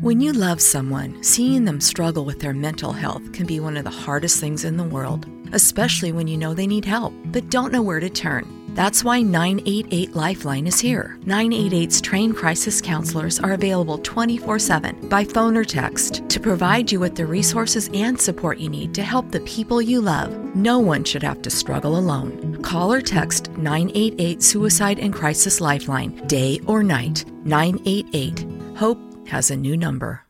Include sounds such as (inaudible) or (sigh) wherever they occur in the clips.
When you love someone, seeing them struggle with their mental health can be one of the hardest things in the world, especially when you know they need help but don't know where to turn. That's why 988 Lifeline is here. 988's trained crisis counselors are available 24 7 by phone or text to provide you with the resources and support you need to help the people you love. No one should have to struggle alone. Call or text 988 Suicide and Crisis Lifeline, day or night. 988. Hope has a new number.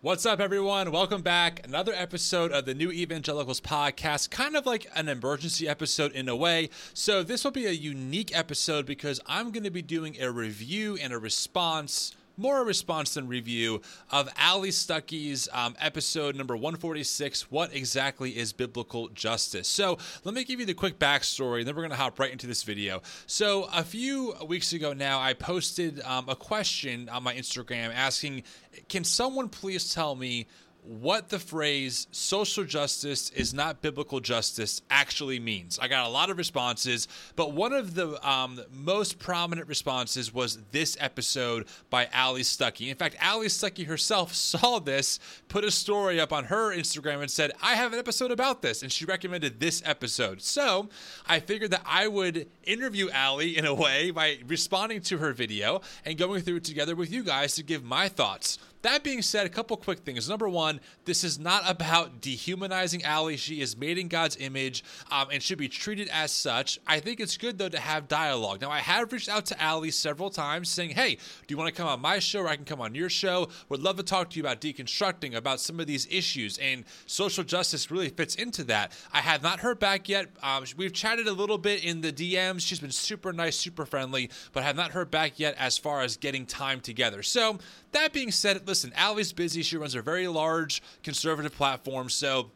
What's up, everyone? Welcome back. Another episode of the New Evangelicals podcast, kind of like an emergency episode in a way. So, this will be a unique episode because I'm going to be doing a review and a response more a response than review of Allie Stuckey's um, episode number 146 What Exactly is Biblical Justice? So, let me give you the quick backstory, and then we're going to hop right into this video. So, a few weeks ago now, I posted um, a question on my Instagram asking Can someone please tell me? What the phrase social justice is not biblical justice actually means. I got a lot of responses, but one of the um, most prominent responses was this episode by Allie Stuckey. In fact, Allie Stuckey herself (laughs) saw this, put a story up on her Instagram, and said, I have an episode about this. And she recommended this episode. So I figured that I would interview Allie in a way by responding to her video and going through it together with you guys to give my thoughts. That being said, a couple quick things. Number one, this is not about dehumanizing Allie. She is made in God's image um, and should be treated as such. I think it's good, though, to have dialogue. Now, I have reached out to Allie several times saying, hey, do you want to come on my show or I can come on your show? Would love to talk to you about deconstructing, about some of these issues. And social justice really fits into that. I have not heard back yet. Um, we've chatted a little bit in the DMs. She's been super nice, super friendly, but have not heard back yet as far as getting time together. So, that being said, listen, Allie's busy. She runs a very large conservative platform. So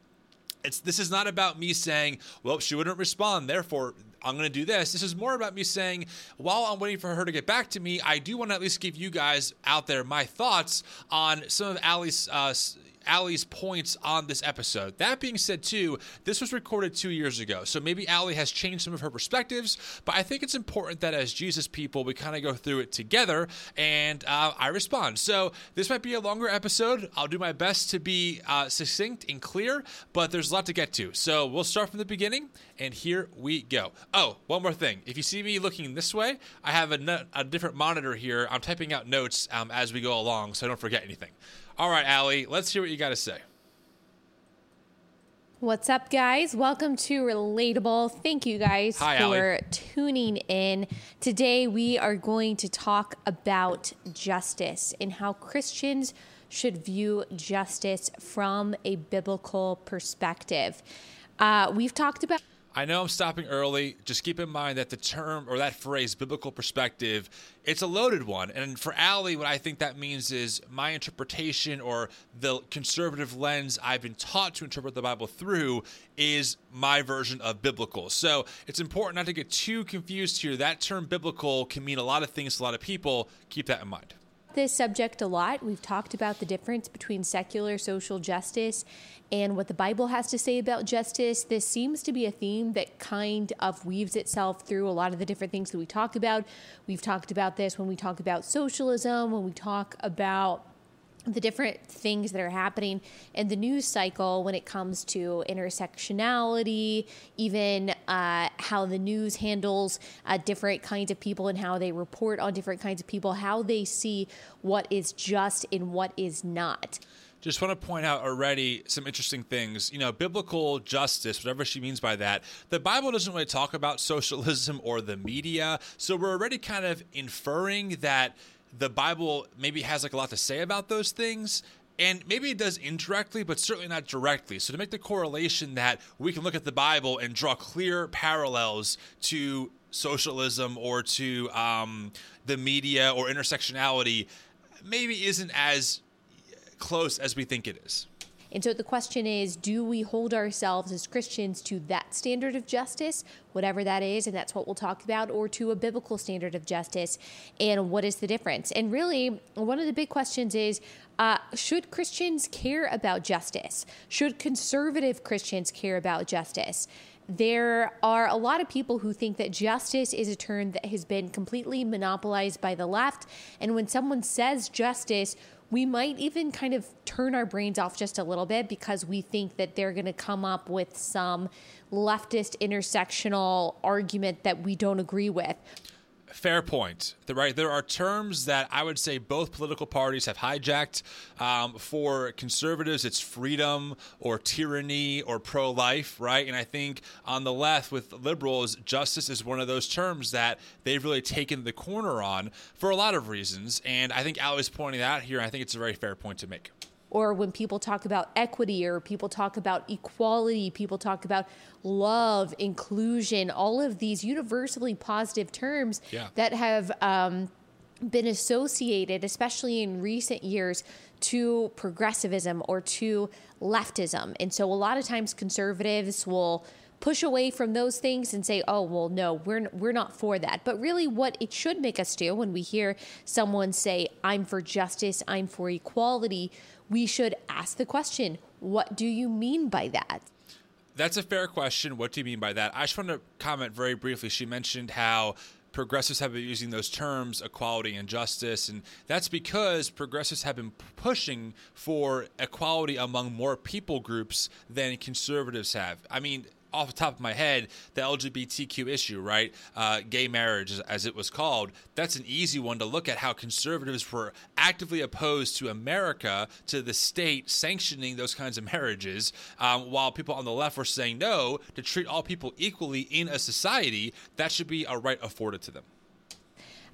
it's this is not about me saying, well, she wouldn't respond, therefore I'm going to do this. This is more about me saying, while I'm waiting for her to get back to me, I do want to at least give you guys out there my thoughts on some of Allie's uh, Allie's points on this episode. That being said, too, this was recorded two years ago, so maybe Allie has changed some of her perspectives, but I think it's important that as Jesus people, we kind of go through it together and uh, I respond. So this might be a longer episode. I'll do my best to be uh, succinct and clear, but there's a lot to get to. So we'll start from the beginning, and here we go. Oh, one more thing. If you see me looking this way, I have a, no- a different monitor here. I'm typing out notes um, as we go along, so I don't forget anything. All right, Allie, let's hear what you got to say. What's up, guys? Welcome to Relatable. Thank you guys Hi, for Allie. tuning in. Today, we are going to talk about justice and how Christians should view justice from a biblical perspective. Uh, we've talked about I know I'm stopping early. Just keep in mind that the term or that phrase, biblical perspective, it's a loaded one. And for Allie, what I think that means is my interpretation or the conservative lens I've been taught to interpret the Bible through is my version of biblical. So it's important not to get too confused here. That term biblical can mean a lot of things to a lot of people. Keep that in mind this subject a lot. We've talked about the difference between secular social justice and what the Bible has to say about justice. This seems to be a theme that kind of weaves itself through a lot of the different things that we talk about. We've talked about this when we talk about socialism, when we talk about the different things that are happening in the news cycle when it comes to intersectionality, even uh, how the news handles uh, different kinds of people and how they report on different kinds of people, how they see what is just and what is not. Just want to point out already some interesting things. You know, biblical justice, whatever she means by that, the Bible doesn't really talk about socialism or the media. So we're already kind of inferring that the Bible maybe has like a lot to say about those things. And maybe it does indirectly, but certainly not directly. So, to make the correlation that we can look at the Bible and draw clear parallels to socialism or to um, the media or intersectionality, maybe isn't as close as we think it is. And so the question is do we hold ourselves as Christians to that standard of justice, whatever that is, and that's what we'll talk about, or to a biblical standard of justice? And what is the difference? And really, one of the big questions is uh, should Christians care about justice? Should conservative Christians care about justice? there are a lot of people who think that justice is a term that has been completely monopolized by the left. And when someone says justice, we might even kind of turn our brains off just a little bit because we think that they're going to come up with some leftist intersectional argument that we don't agree with. Fair point. Right, there are terms that I would say both political parties have hijacked. Um, for conservatives, it's freedom or tyranny or pro-life, right? And I think on the left, with liberals, justice is one of those terms that they've really taken the corner on for a lot of reasons. And I think Allie's pointing out here. I think it's a very fair point to make or when people talk about equity or people talk about equality, people talk about love, inclusion, all of these universally positive terms yeah. that have um, been associated, especially in recent years, to progressivism or to leftism. And so a lot of times conservatives will push away from those things and say, "Oh, well, no, we're we're not for that." But really what it should make us do when we hear someone say, "I'm for justice, I'm for equality," we should ask the question, what do you mean by that? That's a fair question. What do you mean by that? I just want to comment very briefly. She mentioned how progressives have been using those terms, equality and justice, and that's because progressives have been pushing for equality among more people groups than conservatives have. I mean, off the top of my head, the LGBTQ issue, right? Uh, gay marriage, as it was called. That's an easy one to look at how conservatives were actively opposed to America, to the state sanctioning those kinds of marriages, um, while people on the left were saying no, to treat all people equally in a society, that should be a right afforded to them.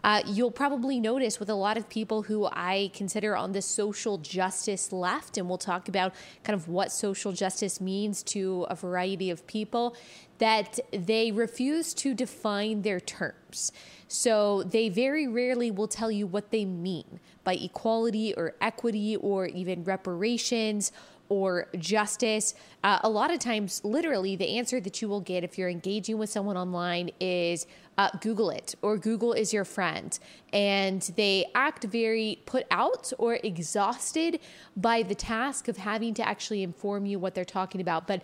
Uh, you'll probably notice with a lot of people who I consider on the social justice left, and we'll talk about kind of what social justice means to a variety of people, that they refuse to define their terms. So they very rarely will tell you what they mean by equality or equity or even reparations or justice. Uh, a lot of times, literally, the answer that you will get if you're engaging with someone online is uh, Google it or Google is your friend. And they act very put out or exhausted by the task of having to actually inform you what they're talking about. But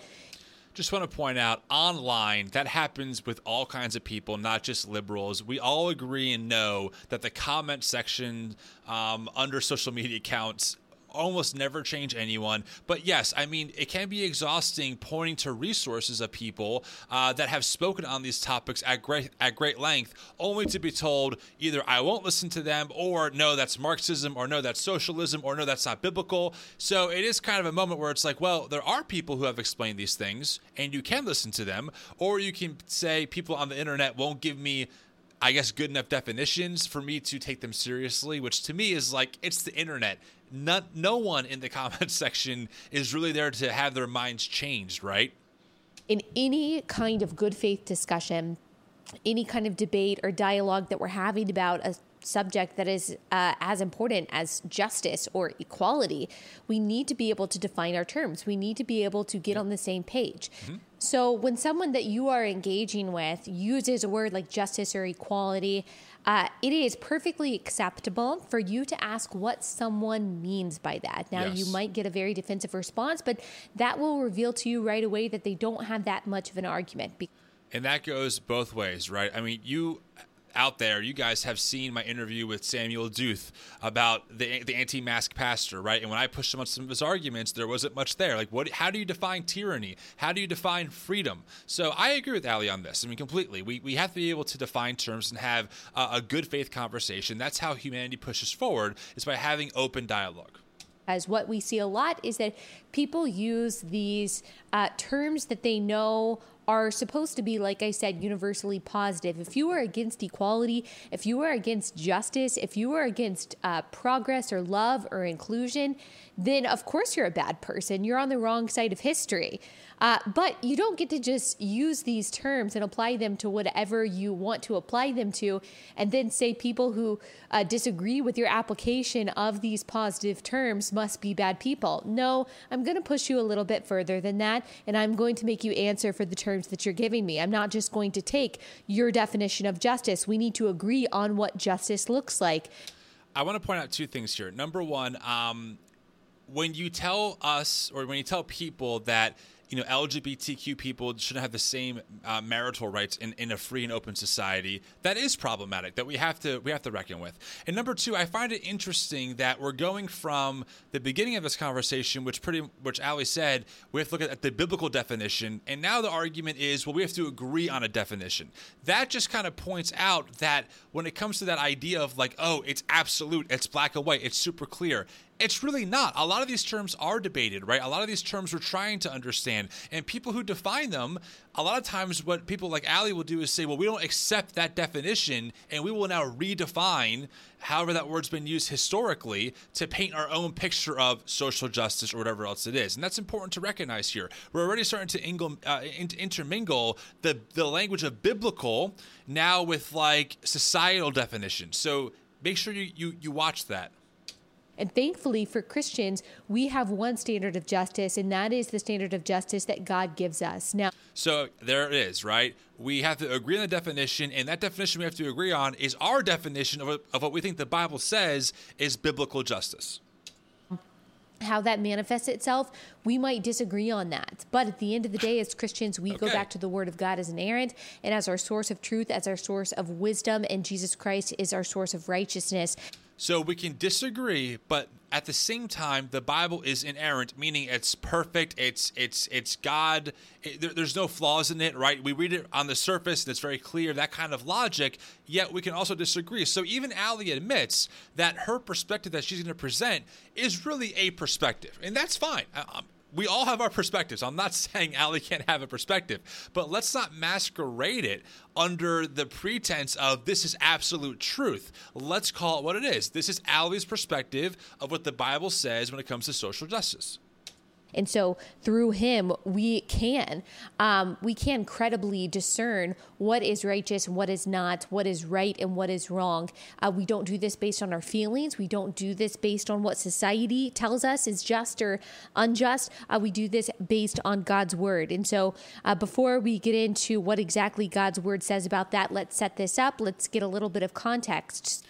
just want to point out online that happens with all kinds of people not just liberals we all agree and know that the comment section um, under social media accounts almost never change anyone. But yes, I mean, it can be exhausting pointing to resources of people uh, that have spoken on these topics at great at great length, only to be told either I won't listen to them, or no, that's Marxism, or no, that's socialism, or no, that's not biblical. So it is kind of a moment where it's like, well, there are people who have explained these things, and you can listen to them, or you can say people on the internet won't give me I guess, good enough definitions for me to take them seriously, which to me is like it's the internet. Not, no one in the (laughs) comment section is really there to have their minds changed, right? In any kind of good faith discussion, any kind of debate or dialogue that we're having about a subject that is uh, as important as justice or equality, we need to be able to define our terms. We need to be able to get on the same page. Mm-hmm. So when someone that you are engaging with uses a word like justice or equality, uh, it is perfectly acceptable for you to ask what someone means by that. Now, yes. you might get a very defensive response, but that will reveal to you right away that they don't have that much of an argument. And that goes both ways, right? I mean, you out there, you guys have seen my interview with Samuel Duth about the the anti-mask pastor, right? And when I pushed him on some of his arguments, there wasn't much there. Like, what? How do you define tyranny? How do you define freedom? So I agree with Allie on this. I mean, completely. We we have to be able to define terms and have a good faith conversation. That's how humanity pushes forward. Is by having open dialogue as what we see a lot is that people use these uh, terms that they know are supposed to be, like I said, universally positive. If you are against equality, if you are against justice, if you are against uh, progress or love or inclusion, then of course you're a bad person. You're on the wrong side of history. Uh, but you don't get to just use these terms and apply them to whatever you want to apply them to, and then say people who uh, disagree with your application of these positive terms must be bad people. No, I'm going to push you a little bit further than that, and I'm going to make you answer for the terms that you're giving me. I'm not just going to take your definition of justice. We need to agree on what justice looks like. I want to point out two things here. Number one, um, when you tell us or when you tell people that you know LGBTQ people shouldn't have the same uh, marital rights in, in a free and open society. That is problematic. That we have to we have to reckon with. And number two, I find it interesting that we're going from the beginning of this conversation, which pretty which Allie said we have to look at the biblical definition, and now the argument is well we have to agree on a definition. That just kind of points out that when it comes to that idea of like oh it's absolute, it's black and white, it's super clear it's really not. A lot of these terms are debated, right? A lot of these terms we're trying to understand. And people who define them, a lot of times what people like Allie will do is say, well, we don't accept that definition and we will now redefine however that word's been used historically to paint our own picture of social justice or whatever else it is. And that's important to recognize here. We're already starting to ingle, uh, intermingle the, the language of biblical now with like societal definitions. So make sure you, you, you watch that. And thankfully for Christians, we have one standard of justice, and that is the standard of justice that God gives us. Now, so there it is, right? We have to agree on the definition, and that definition we have to agree on is our definition of, of what we think the Bible says is biblical justice. How that manifests itself, we might disagree on that. But at the end of the day, as Christians, we okay. go back to the Word of God as inerrant and as our source of truth, as our source of wisdom, and Jesus Christ is our source of righteousness. So we can disagree, but at the same time, the Bible is inerrant, meaning it's perfect. It's it's it's God. It, there, there's no flaws in it, right? We read it on the surface, and it's very clear. That kind of logic. Yet we can also disagree. So even Allie admits that her perspective that she's going to present is really a perspective, and that's fine. I, we all have our perspectives. I'm not (laughs) saying Allie can't have a perspective, but let's not masquerade it under the pretense of this is absolute truth. Let's call it what it is. This is Allie's perspective of what the Bible says when it comes to social justice. And so through him, we can um, we can credibly discern what is righteous what is not, what is right and what is wrong. Uh, we don't do this based on our feelings. We don't do this based on what society tells us is just or unjust. Uh, we do this based on God's word. And so uh, before we get into what exactly God's word says about that, let's set this up. Let's get a little bit of context.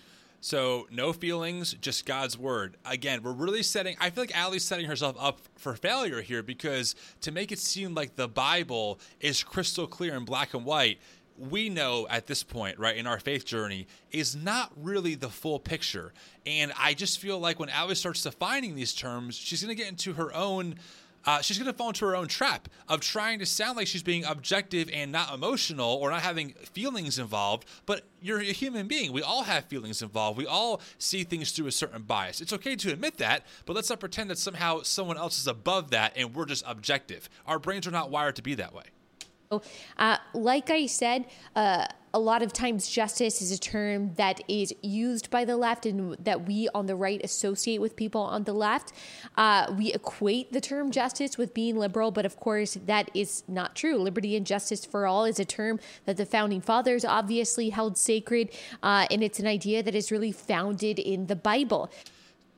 So no feelings, just God's word. Again, we're really setting. I feel like Allie's setting herself up for failure here because to make it seem like the Bible is crystal clear and black and white, we know at this point, right, in our faith journey, is not really the full picture. And I just feel like when Allie starts defining these terms, she's going to get into her own uh, she's going to fall into her own trap of trying to sound like she's being objective and not emotional or not having feelings involved. But you're a human being. We all have feelings involved. We all see things through a certain bias. It's okay to admit that, but let's not pretend that somehow someone else is above that and we're just objective. Our brains are not wired to be that way. Uh, like I said, uh, a lot of times justice is a term that is used by the left and that we on the right associate with people on the left. Uh, we equate the term justice with being liberal, but of course, that is not true. Liberty and justice for all is a term that the founding fathers obviously held sacred, uh, and it's an idea that is really founded in the Bible.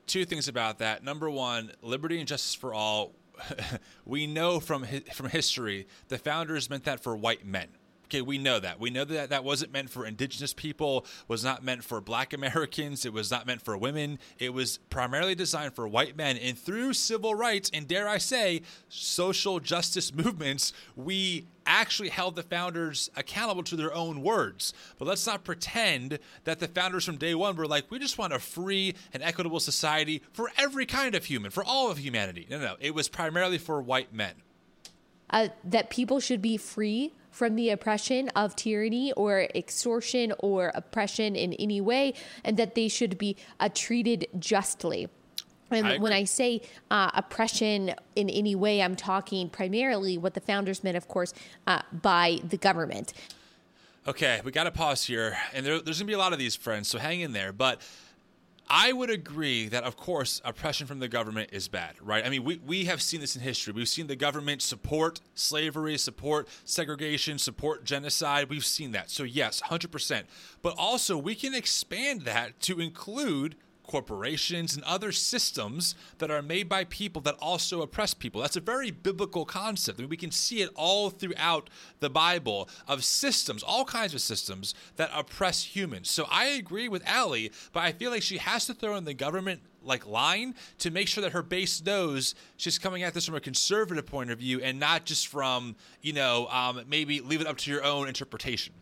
Two things about that. Number one, liberty and justice for all (laughs) we know from from history the founders meant that for white men. Okay, we know that. We know that that wasn't meant for indigenous people, was not meant for black Americans, it was not meant for women. It was primarily designed for white men. And through civil rights and dare I say, social justice (laughs) movements, we actually held the founders accountable to their own words. But let's not pretend that the founders from day one were like, we just want a free and equitable society for every kind of human, for all of humanity. No, no, no. It was primarily for white men. Uh, that people should be free from the oppression of tyranny or extortion or oppression in any way, and that they should be uh, treated justly. And I when I say uh, oppression in any way, I'm talking primarily what the founders meant, of course, uh, by the government. Okay, we got to pause here, and there, there's going to be a lot of these friends, so hang in there. But I would agree that, of course, oppression from the government is bad, right? I mean, we, we have seen this in history. We've seen the government support slavery, support segregation, support genocide. We've seen that. So, yes, 100%. But also, we can expand that to include corporations and other systems that are made by people that also oppress people. That's a very biblical concept. I mean, we can see it all throughout the Bible of systems, all kinds of systems that oppress humans. So I agree with Allie, but I feel like she has to throw in the government like line to make sure that her base knows she's coming at this from a conservative point of view and not just from you know um, maybe leave it up to your own interpretation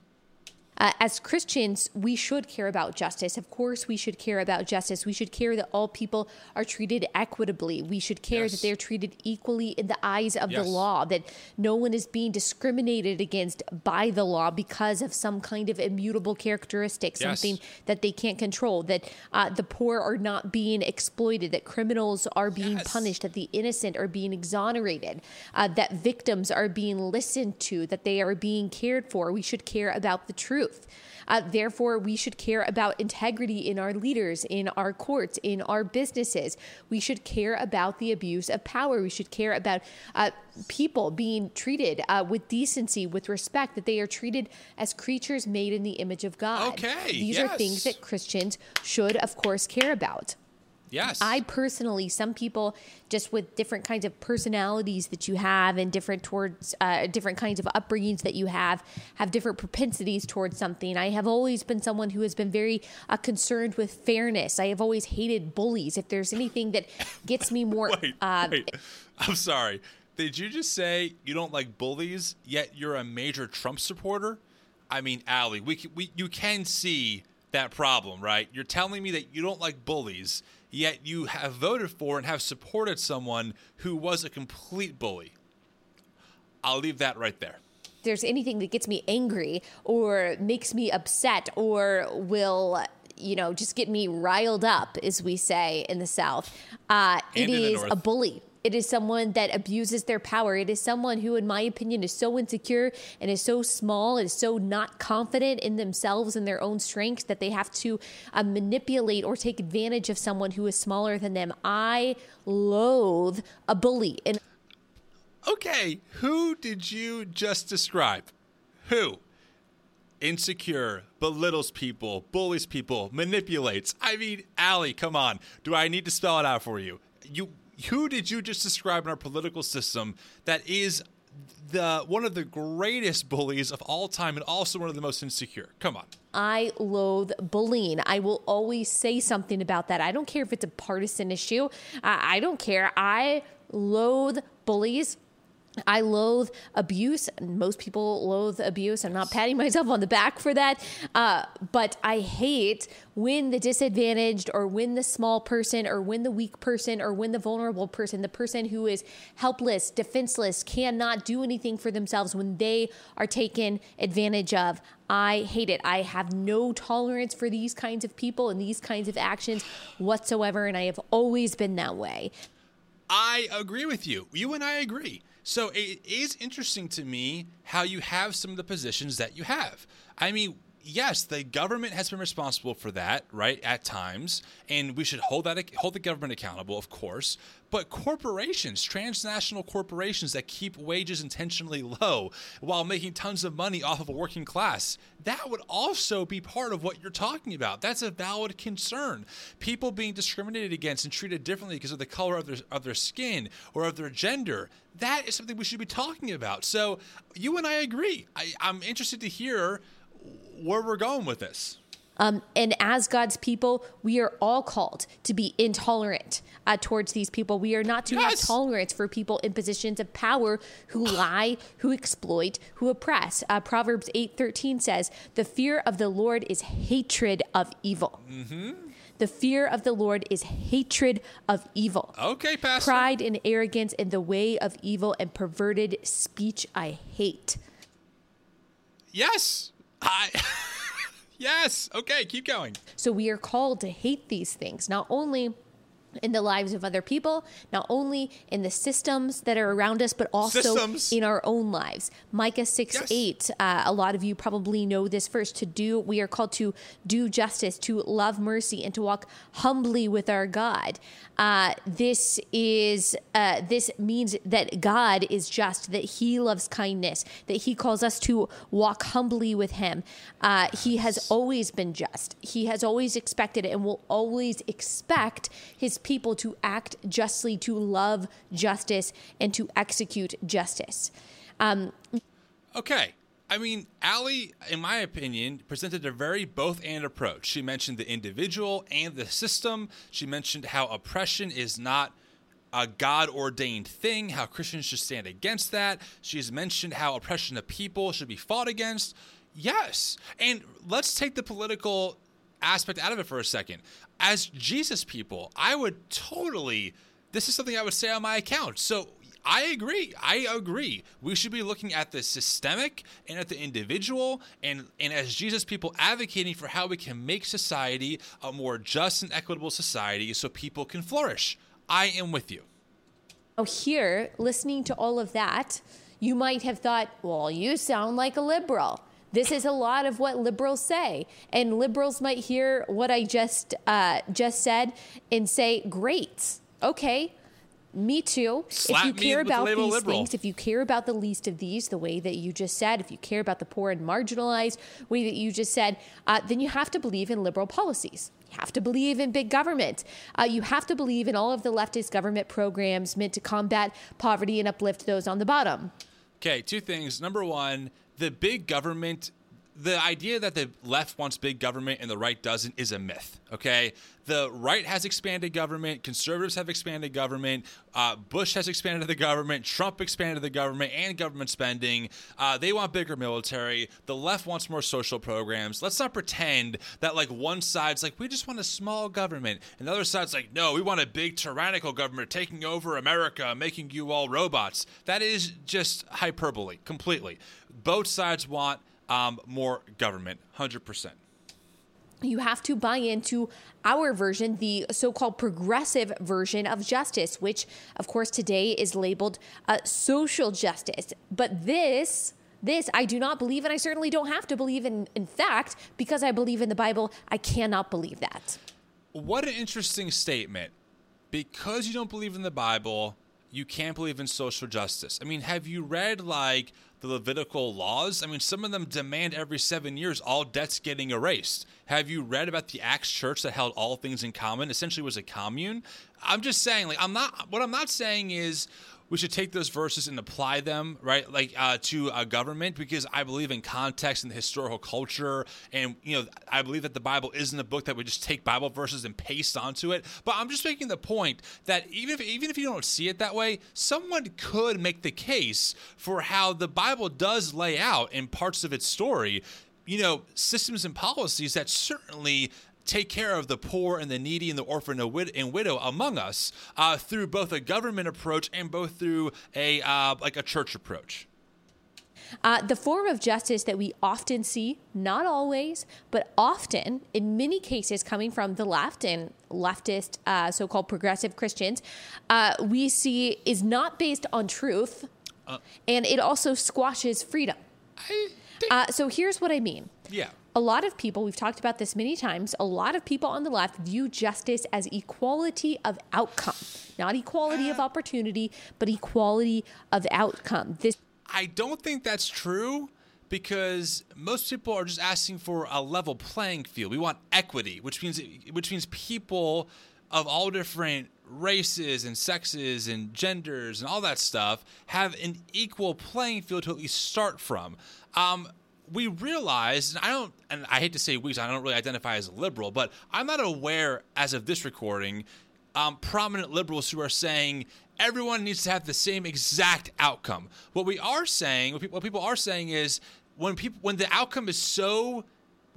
uh, as Christians, we should care about justice. Of course, we should care about justice. We should care that all people are treated equitably. We should care yes. that they're treated equally in the eyes of yes. the law, that no one is being discriminated against by the law because of some kind of immutable characteristic, yes. something that they can't control, that uh, the poor are not being exploited, that criminals are being punished, that the innocent are being exonerated, uh, that victims are being listened to, that they are being cared for. We should care about the truth truth. Uh, therefore, we should care about integrity in our leaders, in our courts, in our businesses. We should care about the abuse of power. We should care about uh, people being treated uh, with decency, with respect, that they are treated as creatures made in the image of God. Okay. These yes. are things that Christians should, of course, care about. Yes. I personally, some people just with different kinds of personalities that you have and different towards uh, different kinds of upbringings that you have, have different propensities towards something. I have always been someone who has been very uh, concerned with fairness. I have always hated bullies. If there's anything that gets me more. (laughs) wait, uh, wait. I'm sorry. Did you just say you don't like bullies, yet you're a major Trump supporter? I mean, Allie, we, we you can see that problem, right? You're telling me that you don't like bullies, yet you have voted for and have supported someone who was a complete bully. I'll leave that right there. there's anything that gets me angry or makes me upset or will you know just get me riled up as we say in the south uh, it is a bully it is someone that abuses their power. It is someone who, in my opinion, is so insecure and is so small, and is so not confident in themselves and their own strengths that they have to uh, manipulate or take advantage of someone who is smaller than them. I loathe a bully. And okay, who did you just describe? Who? insecure, belittles people, bullies people, manipulates. I mean, Allie, come on. Do I need to spell it out for you? You who did you just describe in our political system that is the one of the greatest bullies of all time and also one of the most insecure? Come on. I loathe bullying. I will always say something about that. I don't care if it's a partisan issue. I, I don't care. I loathe bullies. I loathe abuse. Most people loathe abuse. I'm not patting myself on the back for that. Uh, but I hate when the disadvantaged or when the small person or when the weak person or when the vulnerable person, the person who is helpless, defenseless, cannot do anything for themselves, when they are taken advantage of. I hate it. I have no tolerance for these kinds of people and these kinds of actions whatsoever. And I have always been that way. I agree with you. You and I agree. So it is interesting to me how you have some of the positions that you have. I mean, yes, the government has been responsible for that, right? At times, and we should hold that hold the government accountable, of course. But corporations, transnational corporations that keep wages intentionally low while making tons of money off of a working class, that would also be part of what you're talking about. That's a valid concern. People being discriminated against and treated differently because of the color of their of their skin or of their gender. That is something we should be talking about. So you and I agree. I, I'm interested to hear where we're going with this. Um, and as God's people, we are all called to be intolerant uh, towards these people. We are not to yes. have tolerance for people in positions of power who (gasps) lie, who exploit, who oppress. Uh, Proverbs eight thirteen says, "The fear of the Lord is hatred of evil." Mm-hmm. The fear of the Lord is hatred of evil. Okay, Pastor. Pride and arrogance in the way of evil and perverted speech I hate. Yes. I. (laughs) yes. Okay, keep going. So we are called to hate these things. Not only in the lives of other people, not only in the systems that are around us, but also Systems. in our own lives. Micah 6 Yes. 8, uh, a lot of you probably know this first. To do, we are called to do justice, to love mercy, and to walk humbly with our God. Uh, this is uh, this means that God is just, that He loves kindness, that He calls us to walk humbly with Him. Uh, he has always been just. He has always expected it and will always expect His people to act justly, to love justice, and to execute justice. Um, Okay. I mean, Allie, in my opinion, presented a very both and approach. She mentioned the individual and the system. She mentioned how oppression is not a God ordained thing, how Christians should stand against that. She's mentioned how oppression of people should be fought against. Yes. And let's take the political aspect out of it for a second. As Jesus people, I would totally, this is something I would say on my account. So I agree. I agree. We should be looking at the systemic and at the individual, and, and as Jesus people advocating for how we can make society a more just and equitable society so people can flourish. I am with you. Now, here, listening to all of that, you might have thought, well, you sound like a liberal. This is a lot of what liberals say, and liberals might hear what I just uh, just said and say, "Great, okay, me too." Slap if you care with the about these liberal. things, if you care about the least of these, the way that you just said, if you care about the poor and marginalized, way that you just said, uh, then you have to believe in liberal policies. You have to believe in big government. Uh, you have to believe in all of the leftist government programs meant to combat poverty and uplift those on the bottom. Okay, two things. Number one, the big government, the idea that the left wants big government and the right doesn't is a myth. Okay, the right has expanded government, conservatives have expanded government, uh, Bush has expanded the government, Trump expanded the government and government spending. Uh, they want bigger military. The left wants more social programs. Let's not pretend that like one side's like we just want a small government, and the other side's like no, we want a big tyrannical government taking over America, making you all robots. That is just hyperbole completely. Both sides want um, more government, hundred percent. you have to buy into our version, the so called progressive version of justice, which, of course, today is labeled uh, social justice. But this, this I do not believe, and I certainly don't have to believe in. In fact, because I believe in the Bible, I cannot believe that. What an interesting statement. Because you don't believe in the Bible, you can't believe in social justice. I mean, have you read like the Levitical laws? I mean, some of them demand every seven years all debts getting erased. Have you read about the Acts church that held all things in common? Essentially, was a commune. I'm just saying, like, I'm not. What I'm not saying is we should take those verses and apply them right like uh, to a government because i believe in context and the historical culture. And you know i believe that the bible isn't a book that we just take bible verses and paste onto it. But i'm just making the point that even if even if you don't see it that way someone could make the case for how the bible does lay out in parts of its story you know systems and policies that certainly take care of the poor and the needy and the orphan and widow among us uh, through both a government approach and both through a uh, like a church approach. Uh, the form of justice that we often see, not always, but often, in many cases, coming from the left and leftist, uh, so called progressive Christians, uh, we see is not based on truth, and it also squashes freedom. I think, Uh, so here's what I mean. yeah. A lot of people, we've talked about this many times, a lot of people on the left view justice as equality of outcome, not equality of opportunity, but equality of outcome. This I don't think that's true because most people are just asking for a level playing field. We want equity, which means which means people of all different races and sexes and genders and all that stuff have an equal playing field to at least start from. Um, we realize, and I don't, and I hate to say we, I don't really identify as a liberal, but I'm not aware as of this recording, um, prominent liberals who are saying everyone needs to have the same exact outcome. What we are saying, what people are saying is when people, when the outcome is so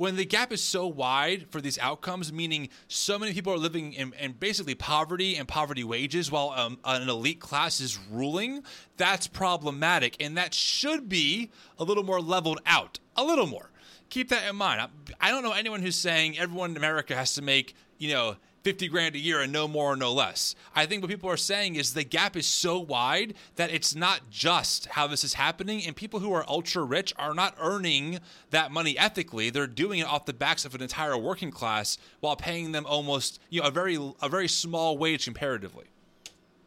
when the gap is so wide for these outcomes, meaning so many people are living in, in basically poverty and poverty wages while um, an elite class is ruling, that's problematic. And that should be a little more leveled out. A little more. Keep that in mind. I, I don't know anyone who's saying everyone in America has to make, you know, 50 grand a year and no more or no less. I think what people are saying is the gap is so wide that it's not just how this is happening. And people who are ultra rich are not earning that money ethically. They're doing it off the backs of an entire working class while paying them almost, you know, a very, a very small wage comparatively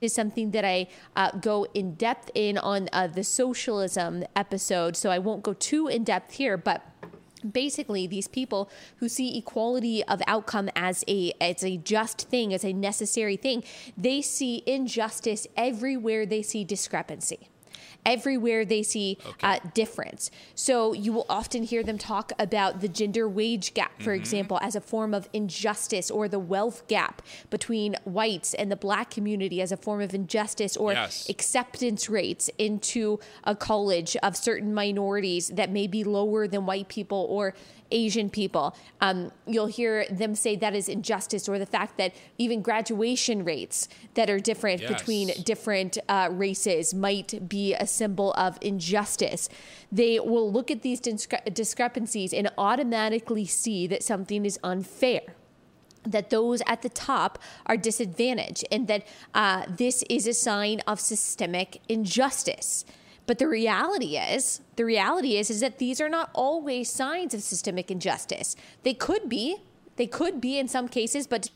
is something that I uh, go in depth in on uh, the socialism episode. So I won't go too in depth here, but basically these people who see equality of outcome as a as a just thing as a necessary thing they see injustice everywhere they see discrepancy everywhere they see okay. uh, difference. So you will often hear them talk about the gender wage gap, for mm-hmm. example, as a form of injustice, or the wealth gap between whites and the black community as a form of injustice, or yes. acceptance rates into a college of certain minorities that may be lower than white people, or Asian people. Um, you'll hear them say that is injustice, or the fact that even graduation rates that are different yes. between different uh, races might be a symbol of injustice. They will look at these discre- discrepancies and automatically see that something is unfair that those at the top are disadvantaged and that uh, this is a sign of systemic injustice. But the reality is, the reality is, is that these are not always signs of systemic injustice. They could be, they could be in some cases, but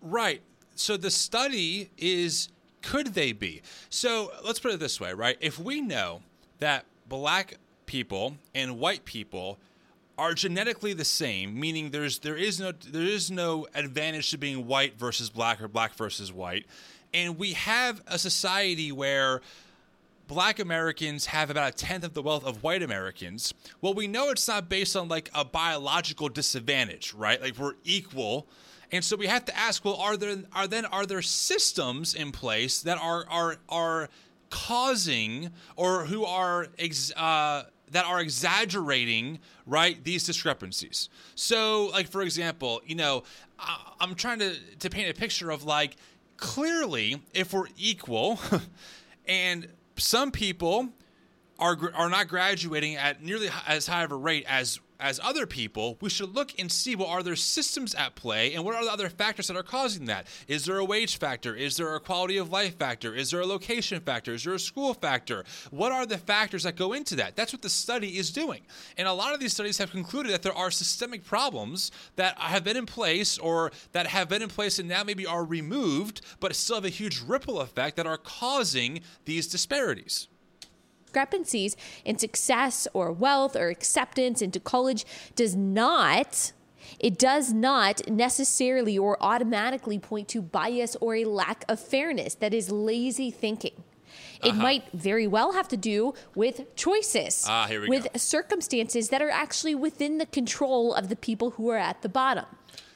right. So the study is, could they be? So let's put it this way, right? If we know that black people and white people are genetically the same, meaning there's there is no there is no advantage to being white versus black or black versus white, and we have a society where black Americans have about a tenth of the wealth of white Americans, well, we know it's not based on like a biological disadvantage, right? Like we're equal. And so we have to ask, well, are there are then are there systems in place that are are are causing or who are ex, uh, that are exaggerating right these discrepancies so like for example you know i'm trying to to paint a picture of like clearly if we're equal (laughs) and some people are are not graduating at nearly as high of a rate as as other people, we should look and see what are there systems at play and what are the other factors that are causing that. Is there a wage factor? Is there a quality of life factor? Is there a location factor? Is there a school factor? What are the factors that go into that? That's what the study is doing. And a lot of these studies have concluded that there are systemic problems that have been in place or that have been in place and now maybe are removed, but still have a huge ripple effect that are causing these disparities discrepancies in success or wealth or acceptance into college does not it does not necessarily or automatically point to bias or a lack of fairness that is lazy thinking it uh-huh. might very well have to do with choices, ah, with go. circumstances that are actually within the control of the people who are at the bottom.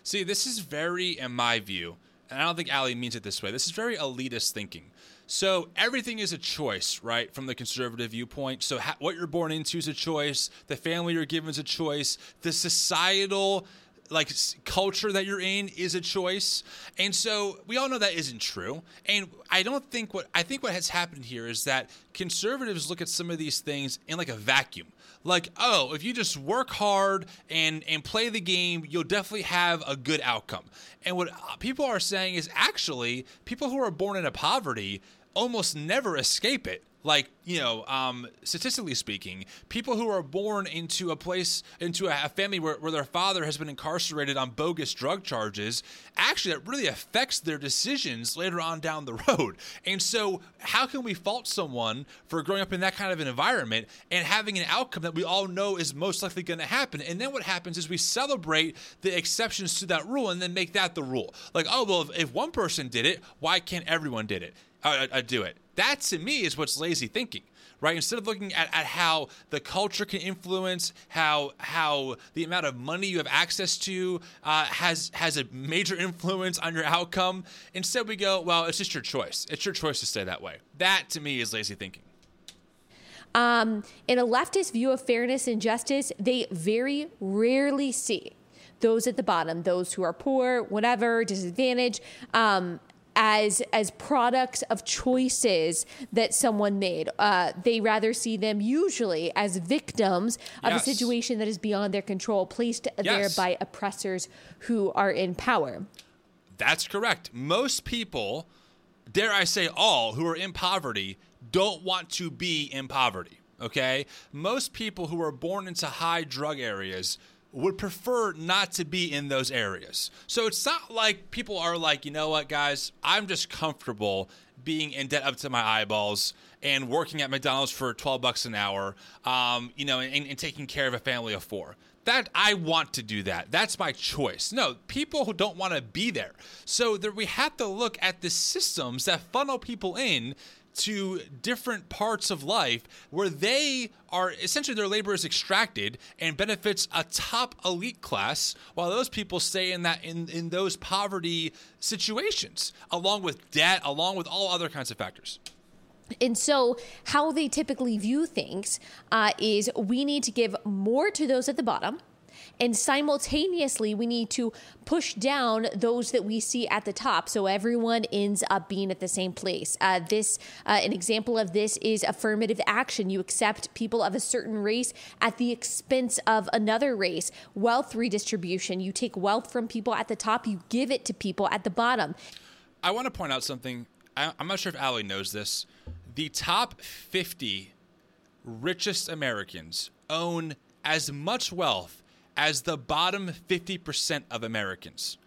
See, this is very, in my view, and I don't think Allie means it this way, this is very elitist thinking. So everything is a choice, right, from the conservative viewpoint. So ha- what you're born into is a choice. The family you're given is a choice. The societal like culture that you're in is a choice and so we all know that isn't true and i don't think what i think what has happened here is that conservatives look at some of these things in like a vacuum like oh if you just work hard and and play the game you'll definitely have a good outcome. And what uh, people are saying is actually people who are born into poverty almost never escape it. Like you know um, statistically speaking people who are born into a place into a family where, where their father has been incarcerated on bogus drug charges actually that really affects their decisions later on down the road. And so how can we fault someone for growing up in that kind of an environment and having an outcome that we all know is most likely going to happen? And then what happens is we celebrate the exceptions to that rule and then make that the rule. Like oh well if, if one person did it why can't everyone did it uh, uh, do it. That to me is what's lazy thinking, right? Instead of looking at, at how the culture can influence, how how the amount of money you have access to uh, has has a major (laughs) influence on your outcome. Instead, we go, well, it's just your choice. It's your choice to stay that way. That to me is lazy thinking. Um, in a leftist view of fairness and justice, they very rarely see those at the bottom, those who are poor, whatever, disadvantaged, um, as as products of choices that someone made. Uh, they rather see them usually as victims of yes. a situation that is beyond their control, placed yes. there by oppressors who are in power. That's correct. Most people, dare I say all, who are in poverty don't want to be in poverty. Okay? Most people who are born into high drug areas would prefer not to be in those areas. So it's not like people are like, you know what, guys, I'm just comfortable being in debt up to my eyeballs and working at McDonald's for 12 bucks an hour, um, you know, and, and taking care of a family of four that I want to do that. That's my choice. No, people who don't want to be there. So there, we have to look at the systems that funnel people in to different parts of life where they are essentially their labor is extracted and benefits a top elite class while those people stay in that in, in those poverty situations along with debt along with all other kinds of factors. And so, how they typically view things uh, is we need to give more to those at the bottom and simultaneously, we need to push down those that we see at the top so everyone ends up being at the same place. Uh, this, uh, an example of this is affirmative action. You accept people of a certain race at the expense of another race. Wealth redistribution. You take wealth from people at the top, you give it to people at the bottom. I want to point out something. I, I'm not sure if Allie knows this. The top 50 richest Americans own as much wealth as the bottom 50% of Americans.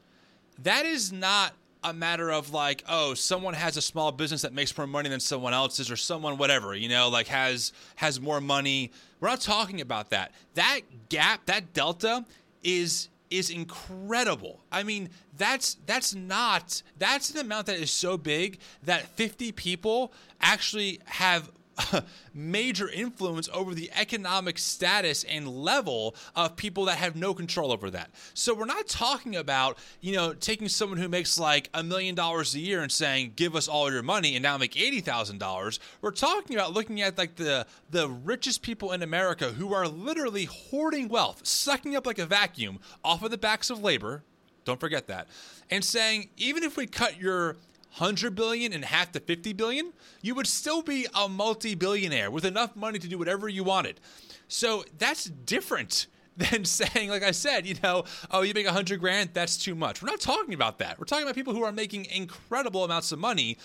That is not a matter of like, oh, someone has a small business that makes more money than someone else's or someone whatever, you know, like has has more money. We're not talking about that. That gap, that delta is is incredible. I mean, that's that's not that's an amount that is so big that 50 people actually have (laughs) major influence over the economic status and level of people that have no control over that. So we're not talking about, you know, taking someone who makes like a million dollars a year and saying, give us all your money and now make $80,000. We're talking about looking at like the, the richest people in America who are literally hoarding wealth, sucking up like a vacuum off of the backs of labor. Don't forget that. And saying, even if we cut your 100 billion and half to 50 billion, you would still be a multi billionaire with enough money to do whatever you wanted. So that's different (laughs) than saying, like I said, you know, oh, you make 100 grand, that's too much. We're not talking about that. We're talking about people who are making incredible amounts of money,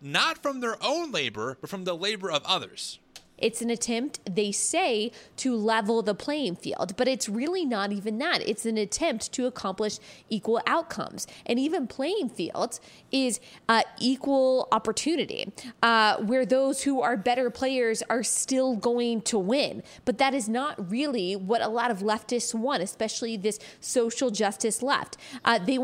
not from their own labor, but from the labor of others. It's an attempt, they say, to level the playing field, but it's really not even that. It's an attempt to accomplish equal outcomes. And even playing fields is uh, equal opportunity, uh, where those who are better players are still going to win. But that is not really what a lot of leftists want, especially this social justice left. Uh, they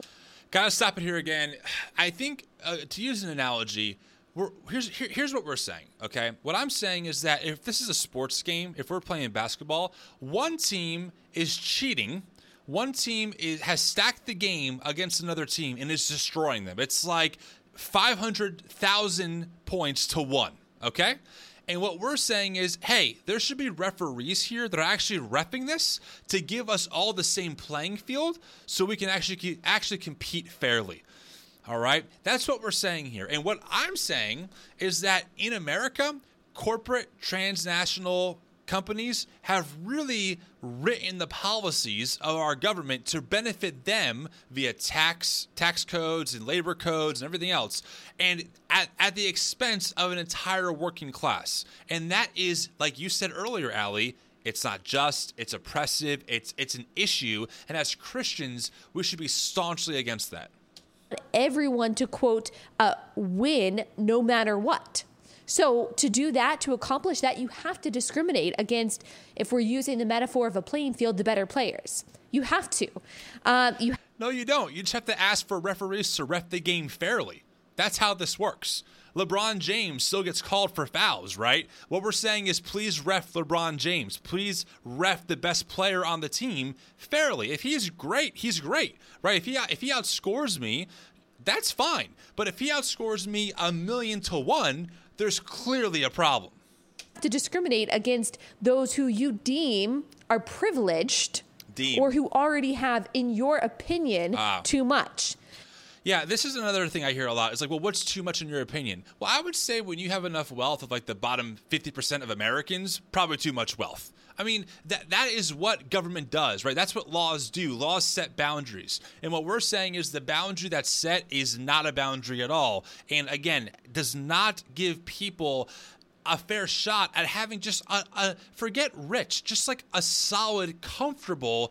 gotta stop it here again. I think uh, to use an analogy we're, here's here, here's what we're saying. Okay, what I'm saying is that if this is a sports game, if we're playing basketball, one team is cheating. One team is, has stacked the game against another team and is destroying them. It's like 500,000 points to one. Okay. And what we're saying is, hey, there should be referees here that are actually repping this to give us all the same playing field so we can actually actually compete fairly. All right. That's what we're saying here. And what I'm saying is that in America, corporate transnational companies have really written the policies of our government to benefit them via tax tax codes and labor codes and everything else and at, at the expense of an entire working class and that is like you said earlier Allie it's not just it's oppressive it's it's an issue and as christians we should be staunchly against that everyone to quote uh, win no matter what. So, to do that, to accomplish that, you have to discriminate against, if we're using the metaphor of a playing field, the better players. You have to. Um, you no, you don't. You just have to ask for referees to ref the game fairly. That's how this works. LeBron James still gets called for fouls, right? What we're saying is please ref LeBron James. Please ref the best player on the team fairly. If he's great, he's great, right? If he if he outscores me, that's fine. But if he outscores me a million to one, there's clearly a problem. To discriminate against those who you deem are privileged deem. or who already have, in your opinion, ah. too much. Yeah, this is another thing I hear a lot. It's like, well, what's too much in your opinion? Well, I would say when you have enough wealth of like the bottom 50% of Americans, probably too much wealth. I mean, that that is what government does, right? That's what laws do. Laws set boundaries. And what we're saying is the boundary that's set is not a boundary at all. And again, does not give people a fair shot at having just a, a forget rich, just like a solid, comfortable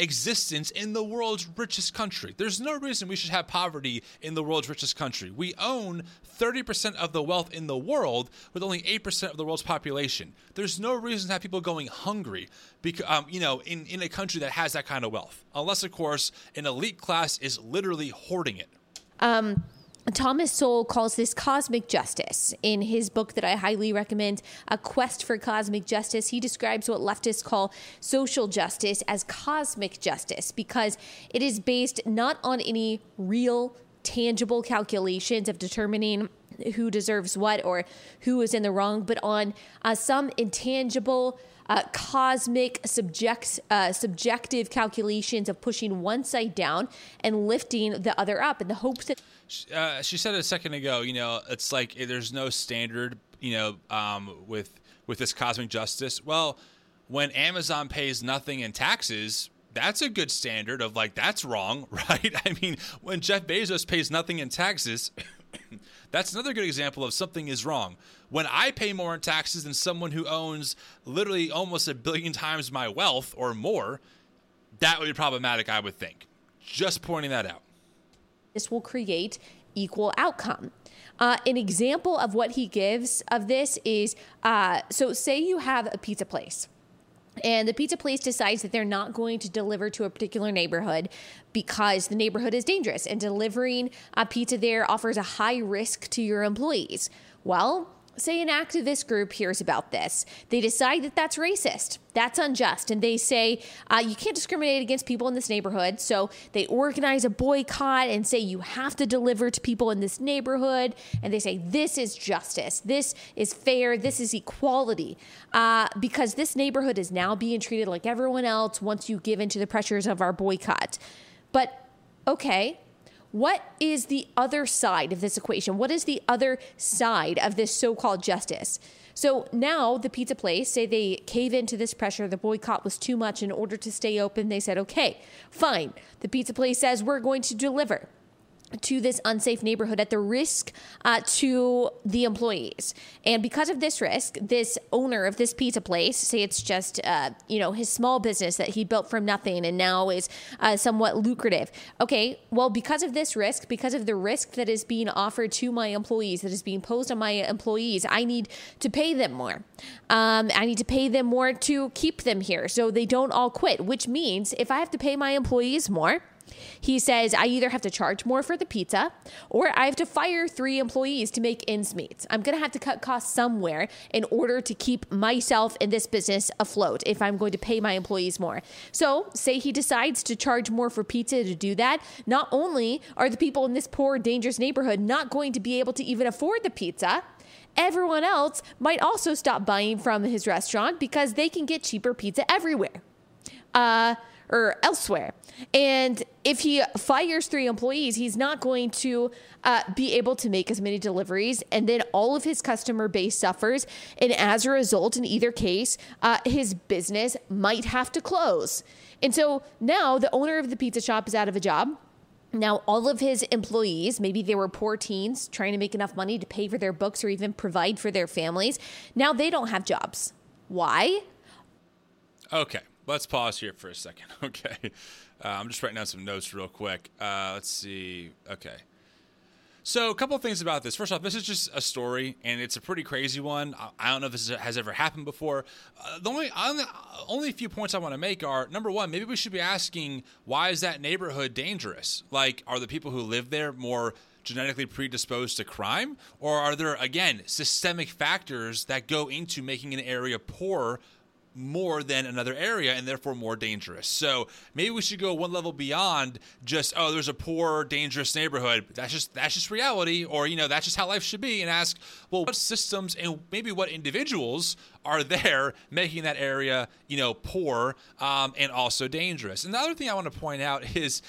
existence in the world's richest country. There's no reason we should have poverty in the world's richest country. We own 30% of the wealth in the world with only 8% of the world's population. There's no reason to have people going hungry because, um, you know, in, in a country that has that kind of wealth. Unless, of course, an elite class is literally hoarding it. Um, Thomas Sowell calls this cosmic justice. In his book that I highly recommend, A Quest for Cosmic Justice, he describes what leftists call social justice as cosmic justice because it is based not on any real, tangible calculations of determining who deserves what or who is in the wrong, but on uh, some intangible uh, cosmic subject, uh, subjective calculations of pushing one side down and lifting the other up in the hopes that. Uh, she said a second ago. You know, it's like eh, there's no standard. You know, um, with with this cosmic justice. Well, when Amazon pays nothing in taxes, that's a good standard of like that's wrong, (laughs) right? I mean, when Jeff Bezos pays nothing in taxes. (coughs) That's another good example of something is wrong. When I pay more in taxes than someone who owns literally almost a billion times my wealth or more, that would be problematic, I would think. Just pointing that out. This will create equal outcome. Uh, an example of what he gives of this is uh, so, say you have a pizza place and the pizza place decides that they're not going to deliver to a particular neighborhood because the neighborhood is dangerous and delivering a pizza there offers a high risk to your employees. Well, say an activist group hears about this. They decide that that's racist, that's unjust, and they say uh, you can't discriminate against people in this neighborhood. So they organize a boycott and say you have to deliver to people in this neighborhood. And they say this is justice, this is fair, this is equality, uh, because this neighborhood is now being treated like everyone else once you give in to the pressures of our boycott. But okay, what is the other side of this equation? What is the other side of this so called justice? So now the pizza place say they cave into this pressure. The boycott was too much in order to stay open. They said, okay, fine. The pizza place says we're going to deliver to this unsafe neighborhood at the risk uh, to the employees. And because of this risk, this owner of this pizza place, say it's just uh, you know his small business that he built from nothing and now is uh, somewhat lucrative. Okay, well because of this risk, because of the risk that is being offered to my employees, that is being posed on my employees, I need to pay them more. Um, I need to pay them more to keep them here so they don't all quit. Which means if I have to pay my employees more he says, I either have to charge more for the pizza or I have to fire three employees to make ends meet. I'm going to have to cut costs somewhere in order to keep myself in this business afloat if I'm going to pay my employees more. So, say he decides to charge more for pizza to do that. Not only are the people in this poor, dangerous neighborhood not going to be able to even afford the pizza, everyone else might also stop buying from his restaurant because they can get cheaper pizza everywhere. Uh, or elsewhere. And if he fires three employees, he's not going to uh, be able to make as many deliveries. And then all of his customer base suffers. And as a result, in either case, uh, his business might have to close. And so now the owner of the pizza shop is out of a job. Now, all of his employees, maybe they were poor teens trying to make enough money to pay for their books or even provide for their families. Now they don't have jobs. Why? Okay let's pause here for a second. (laughs) Okay. Uh, I'm just writing down some notes real quick. Uh, let's see. Okay. So, a couple of things about this. First off, this is just a story, and it's a pretty crazy one. I don't know if this has ever happened before. Uh, the only only, only few points I want to make are number one, maybe we should be asking why is that neighborhood dangerous? Like, are the people who live there more genetically predisposed to crime, or are there again systemic factors that go into making an area poor more than another area and therefore more dangerous. So maybe we should go one level beyond just oh there's a poor dangerous neighborhood. That's just that's just reality or you know that's just how life should be and ask well what systems and maybe what individuals are there making that area you know poor um, and also dangerous. And the other thing I want to point out is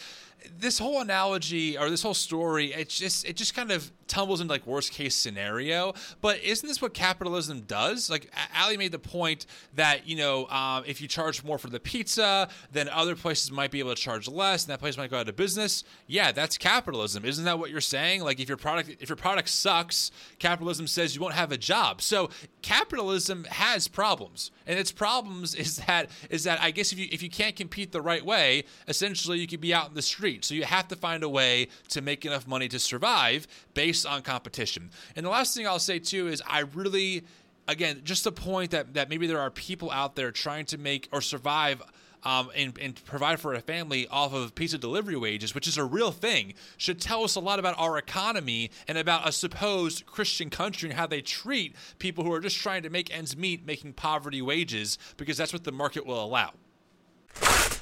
this whole analogy or this whole story, it just it just kind of tumbles into like worst case scenario. But isn't this what capitalism does? Like Allie made the point that you know um, if you charge more for the pizza, then other places might be able to charge less, and that place might go out of business. Yeah, that's capitalism. Isn't that what you're saying? Like if your product if your product sucks, capitalism says you won't have a job. So capitalism has problems, and its problems (laughs) is that is that I guess if you if you can't compete the right way, essentially you could be out in the street. So you have to find a way to make enough money to survive based on competition. And the last thing I'll say too is I really again just the point that that maybe there are people out there trying to make or survive um, and, and, provide for a family off of pizza delivery wages, which is a real thing, should tell us a lot about our economy and about a supposed Christian country and how they treat people who are just trying to make ends meet, making poverty wages, because that's what the market will allow.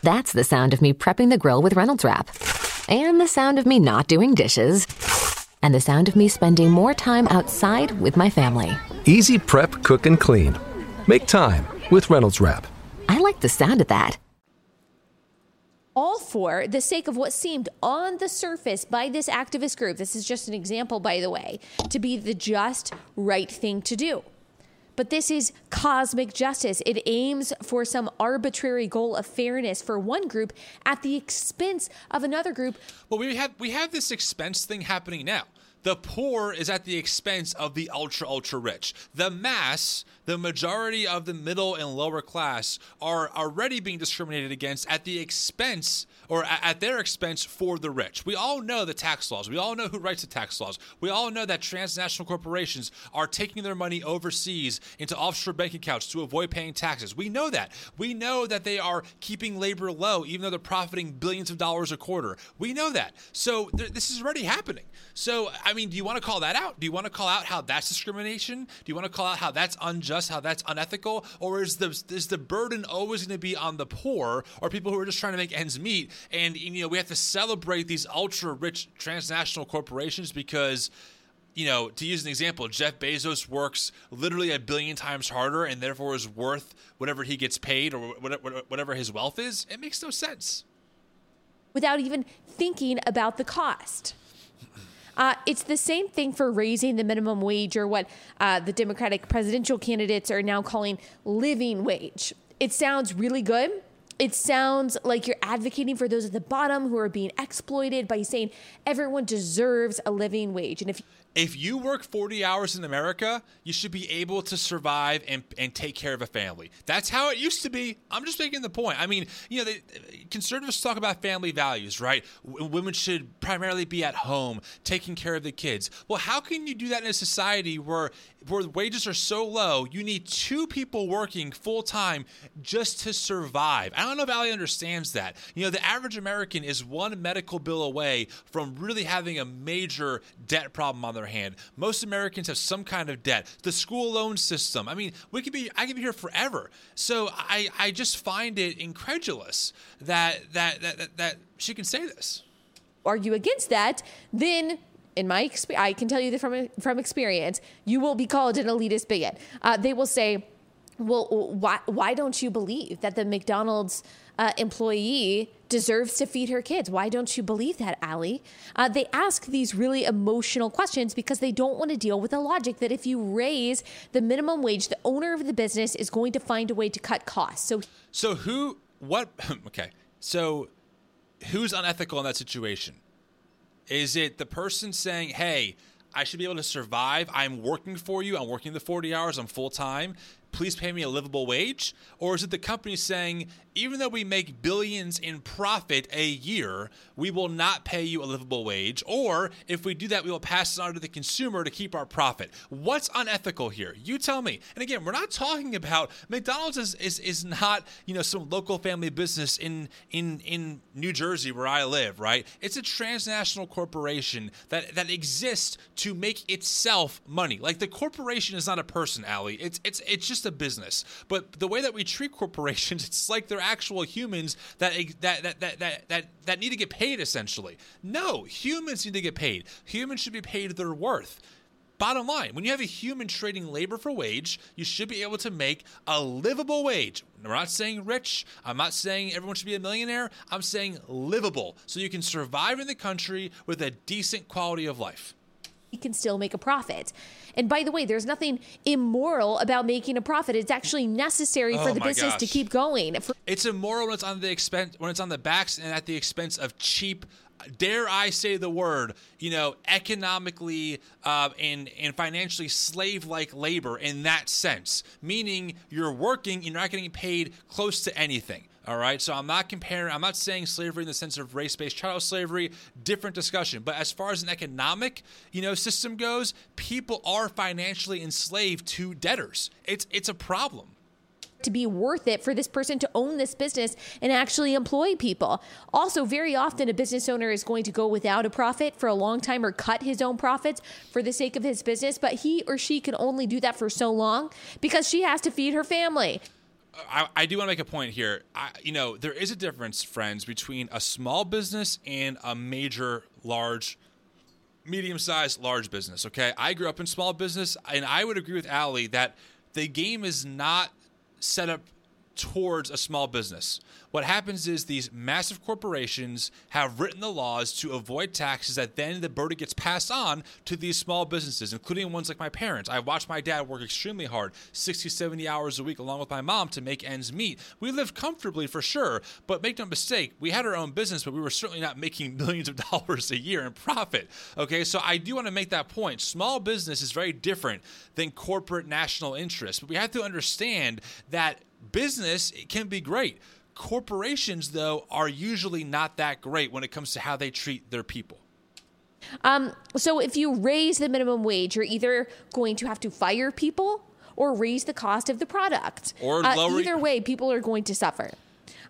That's the sound of me prepping the grill with Reynolds Wrap, and the sound of me not doing dishes, and the sound of me spending more time outside with my family. Easy prep, cook, and clean. Make time with Reynolds Wrap. I like the sound of that all for the sake of what seemed on the surface by this activist group, this is just an example, by the way, to be the just right thing to do. But this is cosmic justice. It aims for some arbitrary goal of fairness for one group at the expense of another group. Well, we have we have this expense thing happening now. The poor is at the expense of the ultra, ultra rich. The mass, the majority of the middle and lower class, are already being discriminated against at the expense or at their expense for the rich. We all know the tax laws. We all know who writes the tax laws. We all know that transnational corporations are taking their money overseas into offshore bank accounts to avoid paying taxes. We know that. We know that they are keeping labor low, even though they're profiting billions of dollars a quarter. We know that. So th- this is already happening. So, I mean, do you want to call that out? Do you want to call out how that's discrimination? Do you want to call out how that's unjust, how that's unethical? Or is the, is the burden always going to be on the poor or people who are just trying to make ends meet? And, you know, we have to celebrate these ultra rich transnational corporations because you know, to use an example, Jeff Bezos works literally a billion times harder and therefore is worth whatever he gets paid or whatever his wealth is. It makes no sense. Without even thinking about the cost. (laughs) Uh, it's the same thing for raising the minimum wage or what uh, the Democratic presidential candidates are now calling living wage. It sounds really good it sounds like you're advocating for those at the bottom who are being exploited by saying everyone deserves a living wage. And if if you work 40 hours in America, you should be able to survive and, and take care of a family. That's how it used to be. I'm just making the point. I mean, you know, they, conservatives talk about family values, right? W- women should primarily be at home, taking care of the kids. Well, how can you do that in a society where where wages are so low, you need two people working full time just to survive. I don't know if Allie understands that. You know, the average American is one medical bill away from really having a major debt problem on their hand. Most Americans have some kind of debt. The school loan system. I mean, we could be I could be here forever. So I I just find it incredulous that that that that, that she can say this. Argue against that, then in my experience, I can tell you that from from experience, you will be called an elitist bigot. Uh, they will say, "Well, why why don't you believe that the McDonald's uh, employee deserves to feed her kids? Why don't you believe that, Allie?" Uh, they ask these really emotional questions because they don't want to deal with the logic that if you raise the minimum wage, the owner of the business is going to find a way to cut costs. So, so who? What? (laughs) Okay, so who's unethical in that situation? Is it the person saying, hey, I should be able to survive. I'm working for you. I'm working the 40 hours. I'm full time please pay me a livable wage? Or is it the company saying, even though we make billions in profit a year, we will not pay you a livable wage? Or if we do that, we will pass it on to the consumer to keep our profit. What's unethical here? You tell me. And again, we're not talking about McDonald's is, is, is not, you know, some local family business in in in New Jersey where I live, right? It's a transnational corporation that, that exists to make itself money. Like the corporation is not a person, Allie. It's it's it's just just a business. But the way that we treat corporations, (laughs) it's like they're actual humans that that that that that that, need to get paid essentially. No, humans need to get paid. Humans should be paid their worth. Bottom line, when you have a human trading labor for wage, you should be able to make a livable wage. We're not saying rich. I'm not saying everyone should be a millionaire. I'm saying livable so you can survive in the country with a decent quality of life he can still make a profit. And by the way, there's nothing immoral about making a profit. It's actually necessary oh for the business gosh. to keep going. For- it's immoral when it's on the expense when it's on the backs and at the expense of cheap dare I say the word, you know, economically uh, and and financially slave-like labor in that sense, meaning you're working, you're not getting paid close to anything. All right. So I'm not comparing, I'm not saying slavery in the sense of race based chattel slavery, different discussion. But as far as an economic, you know, system goes, people are financially enslaved to debtors. It's it's a problem to be worth it for this person to own this business and actually employ people. Also, very often a business owner is going to go without a profit for a long time or cut his own profits for the sake of his business, but he or she can only do that for so long because she has to feed her family. I, I, do want to make a point here. I, you know, there is a difference, friends, between a small business and a major, large, medium-sized, large business. Okay, I grew up in small business, and I would agree with Allie that the game is not set up towards a small business. What happens is these massive corporations have written the laws to avoid taxes that then the burden gets passed on to these small businesses, including ones like my parents. I watched my dad work extremely hard, 60, 70 hours a week, along with my mom to make ends meet. We lived comfortably for sure, but make no mistake, we had our own business, but we were certainly not making (laughs) millions of dollars a year in profit. Okay, so I do want to make that point. Small business is very different than corporate national interest, but we have to understand that business can be great Corporations, though, are usually not that great when it comes to how they treat their people. Um, so if you raise the minimum wage, you're either going to have to fire people or raise the cost of the product. Or uh, lower, either way, people are going to suffer.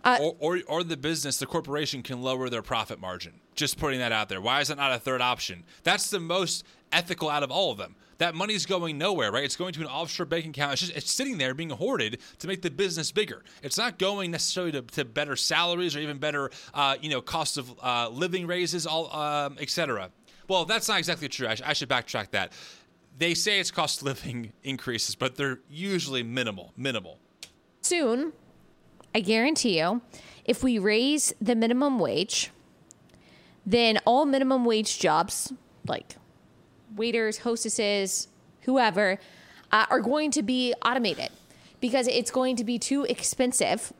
Uh, or, or, or the business, the corporation can lower their profit margin. Just putting that out there. Why is that not a third option? That's the most ethical out of all of them that money's going nowhere, right? It's going to an offshore bank account. It's just it's sitting there being hoarded to make the business bigger. It's not going necessarily to, to better salaries or even better, uh, you know, cost of uh, living raises, all um, etc. Well, that's not exactly true. I, sh- I should backtrack that. They say it's cost of living (laughs) increases, but they're usually minimal. Minimal. Soon, I guarantee you, if we raise the minimum wage, then all minimum wage jobs, like waiters, hostesses, whoever, uh, are going to be automated because it's going to be too expensive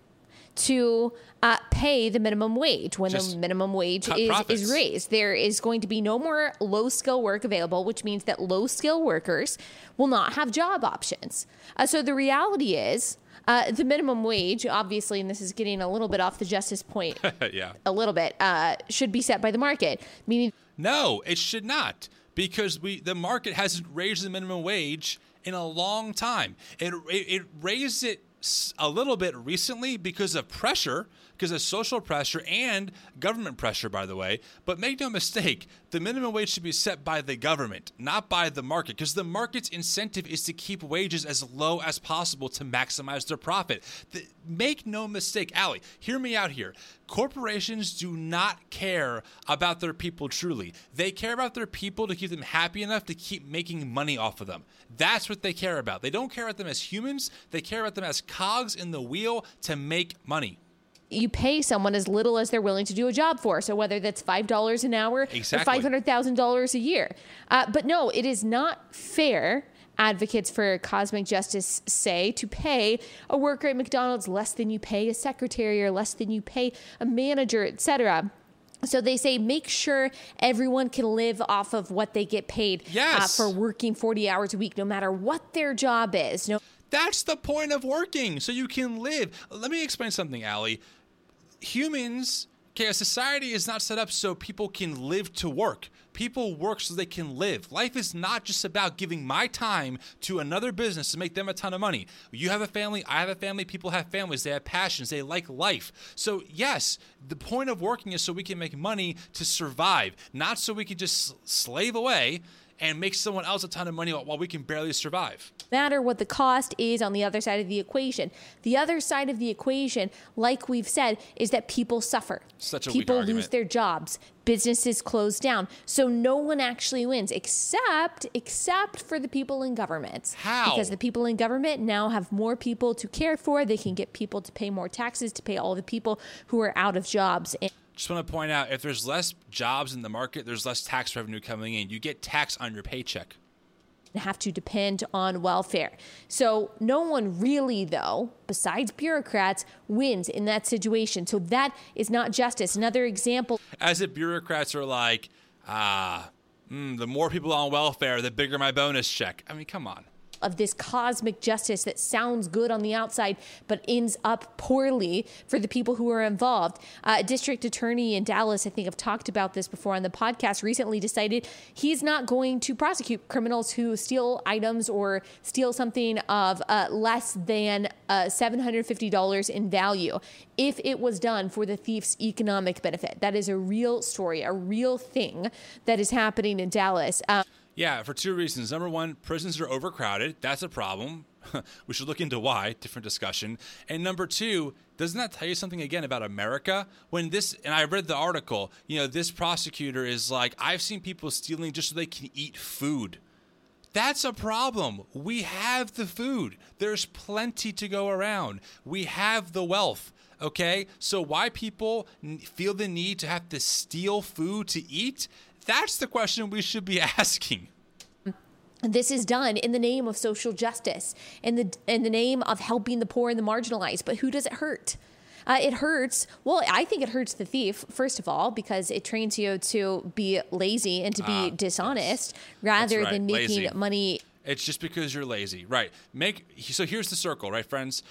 to uh, pay the minimum wage when Just the minimum wage is, is raised. There is going to be no more low skill work available, which means that low skill workers will not have job options. Uh, so the reality is. Uh, the minimum wage, obviously, and this is getting a little bit off the justice point, (laughs) yeah, a little bit, uh, should be set by the market. Meaning, no, it should not because we the market hasn't raised the minimum wage in a long time. It, it, it raised it a little bit recently because of pressure because of social pressure and government pressure, by the way. But make no mistake, the minimum wage should be set by the government, not by the market, because the market's incentive is to keep wages as low as possible to maximize their profit. The, make no mistake, Allie, hear me out here. Corporations do not care about their people truly. They care about their people to keep them happy enough to keep making money off of them. That's what they care about. They don't care about them as humans, they care about them as cogs in the wheel to make money you pay someone as little as they're willing to do a job for. So whether that's five dollars an hour exactly. or five hundred thousand dollars a year, uh, but no, it is not fair. Advocates for cosmic justice say to pay a worker at McDonald's less than you pay a secretary or less than you pay a manager, etc. So they say make sure everyone can live off of what they get paid uh, yes. uh, for working 40 hours a week, no matter what their job is. No- That's the point of working, so you can live. Let me explain something, Allie humans okay a society is not set up so people can live to work. People work so they can live. Life is not just about giving my time to another business to make them a ton of money. You have a family i have a family people have families they have passions they like life. So yes the point of working is so we can make money to survive not so we can just slave away and make someone else a ton of money while we can barely survive. Matter what the cost is on the other side of the equation. The other side of the equation, like we've said, is that people suffer. Such a people weak argument. lose their jobs. Businesses close down. So no one actually wins except except for the people in government. How? Because the people in government now have more people to care for. They can get people to pay more taxes to pay all the people who are out of jobs. And Just want to point out if there's less jobs in the market, there's less tax revenue coming in. You get tax on your paycheck. have to depend on welfare. So no one really, though, besides bureaucrats, wins in that situation. So that is not justice. Another example As if bureaucrats are like, ah, mm, the more people on welfare, the bigger my bonus check. I mean, come on. Of this cosmic justice that sounds good on the outside but ends up poorly for the people who are involved. Uh, a district attorney in Dallas, I think I've talked about this before on the podcast, recently decided he's not going to prosecute criminals who steal items or steal something of uh, less than uh, $750 in value if it was done for the thief's economic benefit. That is a real story, a real thing that is happening in Dallas. Um, Yeah, for two reasons. Number one, prisons are overcrowded. That's a problem. (laughs) we should look into why. Different discussion. And number two, doesn't that tell you something again about America? When this, and I read the article, you know, this prosecutor is like, I've seen people stealing just so they can eat food. That's a problem. We have the food. There's plenty to go around. We have the wealth. Okay? So why people feel the need to have to steal food to eat? That's the question we should be (laughs) asking. this is done in the name of social justice, in the in the name of helping the poor and the marginalized. But who does it hurt? Uh, it hurts. Well, I think it hurts the thief first of all because it trains you to be lazy and to be Ah, dishonest rather right, than making lazy. money. It's just because you're lazy, right? Make so here's the circle, right, friends?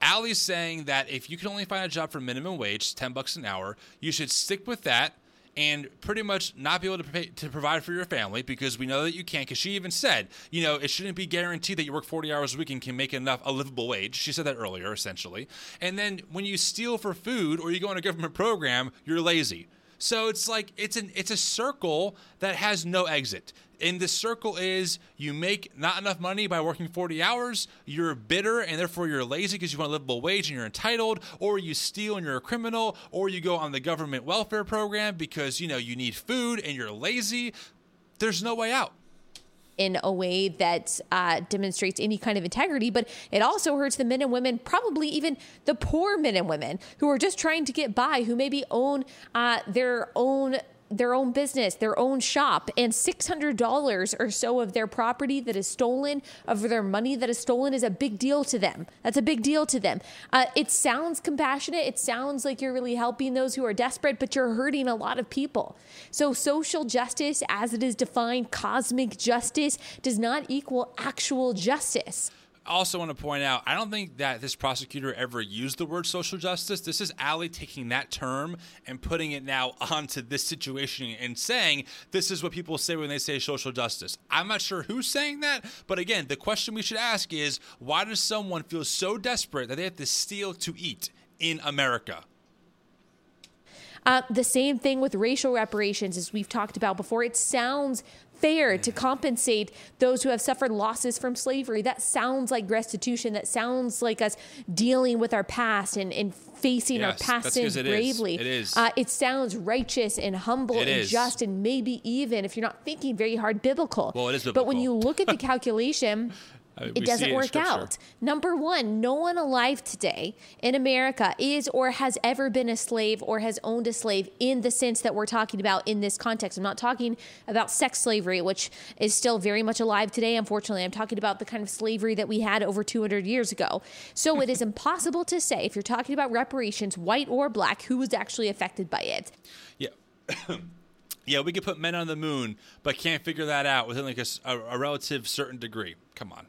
Allie's saying that if you can only find a job for minimum wage, ten bucks an hour, you should stick with that and pretty much not be able to, pay, to provide for your family because we know that you can't. Because she even said, you know, it shouldn't be guaranteed that you work 40 hours a week and can make enough a livable wage. She said that earlier, essentially. And then when you steal for food or you go on a government program, you're lazy. So it's like it's an it's a circle that has no exit. And the circle is you make not enough money by working 40 hours, you're bitter and therefore you're lazy because you want a livable wage and you're entitled, or you steal and you're a criminal, or you go on the government welfare program because you know you need food and you're lazy. There's no way out. In a way that uh, demonstrates any kind of integrity, but it also hurts the men and women, probably even the poor men and women who are just trying to get by, who maybe own uh, their own their own business, their own shop, and $600 or so of their property that is stolen, of their money that is stolen, is a big deal to them. That's a big deal to them. Uh, it sounds compassionate. It sounds like you're really helping those who are desperate, but you're hurting a lot of people. So, social justice, as it is defined, cosmic justice, does not equal actual justice. Also want to point out, I don't think that this prosecutor ever used the word social justice. This is Allie taking that term and putting it now (laughs) onto this situation and saying this is what people say when they say social justice. I'm not sure who's saying that, but again, the question we should ask is why does someone feel so desperate that they have to steal to eat in America? Uh, the same thing with racial reparations, as we've talked about before. It sounds fair to compensate those who have suffered losses from slavery. That sounds like restitution. That sounds like us dealing with our past and, and facing Yes, our past sins it is. bravely. It is. Uh, it sounds righteous and humble It and is. just and maybe even, if you're not thinking very hard, biblical. Well, it is But when you look at the (laughs) calculation, Uh, it doesn't work Scripture. out. Number one, no one alive today in America is or has ever been a slave or has owned a slave in the sense that we're talking about in this context. I'm not talking about sex slavery, which is still very much alive today, unfortunately. I'm talking about the kind of slavery that we had over 200 years ago. So it is (laughs) impossible to say, if you're talking about reparations, white or black, who was actually affected by it. Yeah. (coughs) yeah, we could put men on the moon, but can't figure that out within like a- a relative certain degree. Come on.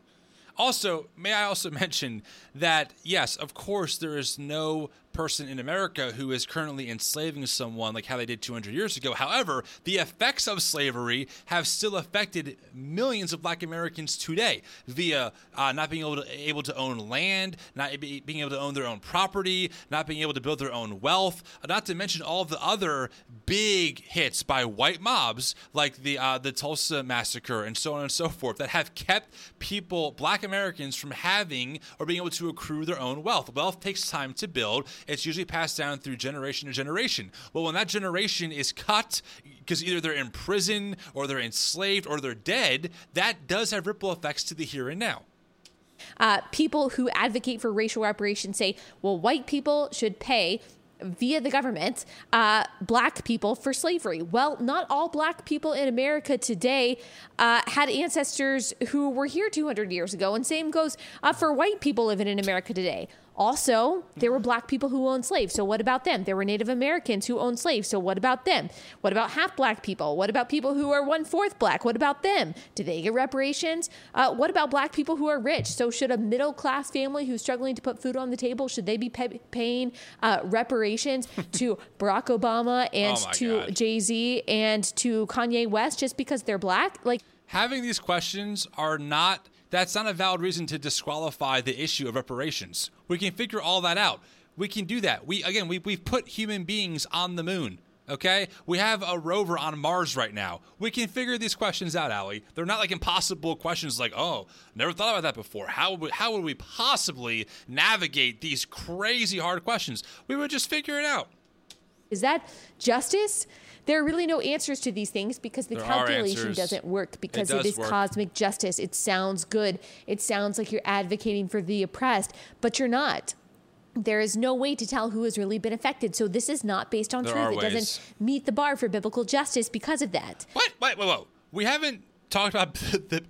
Also, may I also (laughs) mention that yes, of course, there is no person in America who is currently enslaving someone like how they did 200 years ago. However, the effects of slavery have still affected millions of black Americans today via uh, not being able to, able to own land, not being able to own their own property, not being able to build their own wealth, not to mention all the other big hits by white mobs like the uh, the Tulsa massacre and so on and so forth that have kept people, black Americans, from having or being able to accrue their own wealth. Wealth takes time to build. It's usually passed down through generation to generation. Well, when that generation is cut because either they're in prison or they're enslaved or they're dead, that does have ripple effects to the here and now. Uh, people who advocate for racial reparations say, well, white people should pay via the government uh, black people for slavery. Well, not all black people in America today uh, had ancestors who were here 200 years ago, and same goes uh, for white people living in America today. Also, there were black people who owned slaves. So, what about them? There were Native Americans who owned slaves. So, what about them? What about half black people? What about people who are one fourth black? What about them? Do they get reparations? Uh, what about black people who are rich? So, should a middle class family who's struggling to put food on the table should they be pay- paying uh, reparations (laughs) to Barack Obama and Oh to Jay Z and to Kanye West just because they're black? Like, having these questions are not that's not a valid reason to disqualify the issue of reparations. We can figure all that out. We can do that. We again we we've put human beings on the moon. Okay? We have a rover on Mars right now. We can figure these questions out, Allie. They're not like impossible questions like, oh, never thought about that before. How would, how would we possibly navigate these crazy hard questions? We would just figure it out. Is that justice? There are really no answers to these things because the There calculation doesn't work because it does is work. cosmic justice. It sounds good. It sounds like you're advocating for the oppressed, but you're not. There is no way to tell who has really been affected. So this is not based on There truth. It ways. doesn't meet the bar for biblical justice because of that. What? Wait, wait, wait. We haven't talked about (laughs) the,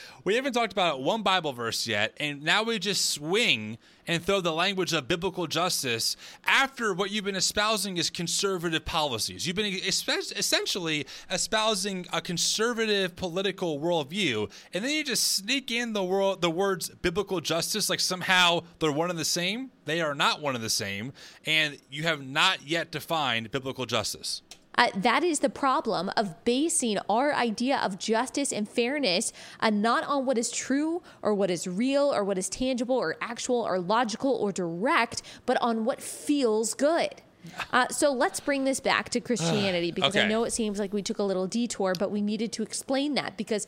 (laughs) we haven't talked about one Bible verse yet, and now we just swing and throw the language of biblical justice after what you've been espousing is conservative policies. You've been essentially espousing a conservative political worldview, and then you just sneak in the world the words biblical justice like somehow they're one and the same. They are not one and the same, and you have not yet defined biblical justice. Uh, that is the problem of basing our idea of justice and fairness uh, not on what is true or what is real or what is tangible or actual or logical or direct, but on what feels good. Uh, so let's bring this back to (sighs) Christianity because I know it seems like we took a little detour, but we needed to explain that because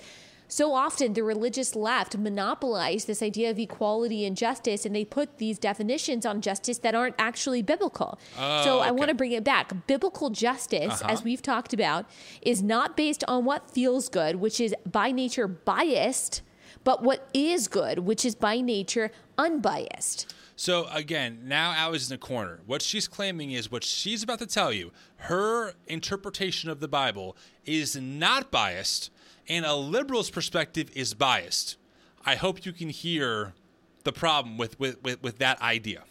so often the religious left monopolize this idea of equality and justice and they put these definitions on justice that aren't actually biblical. so oh, I okay. want to bring it back. Biblical justice, uh-huh. as we've talked about, is not based on what feels good, which is by nature biased, but what is good, which is by nature unbiased. So again, now Allie's in the corner. What she's claiming is what she's about to tell you. Her interpretation of the Bible is not biased, and a liberal's perspective is biased. I hope you can hear the problem with with, with, with that idea.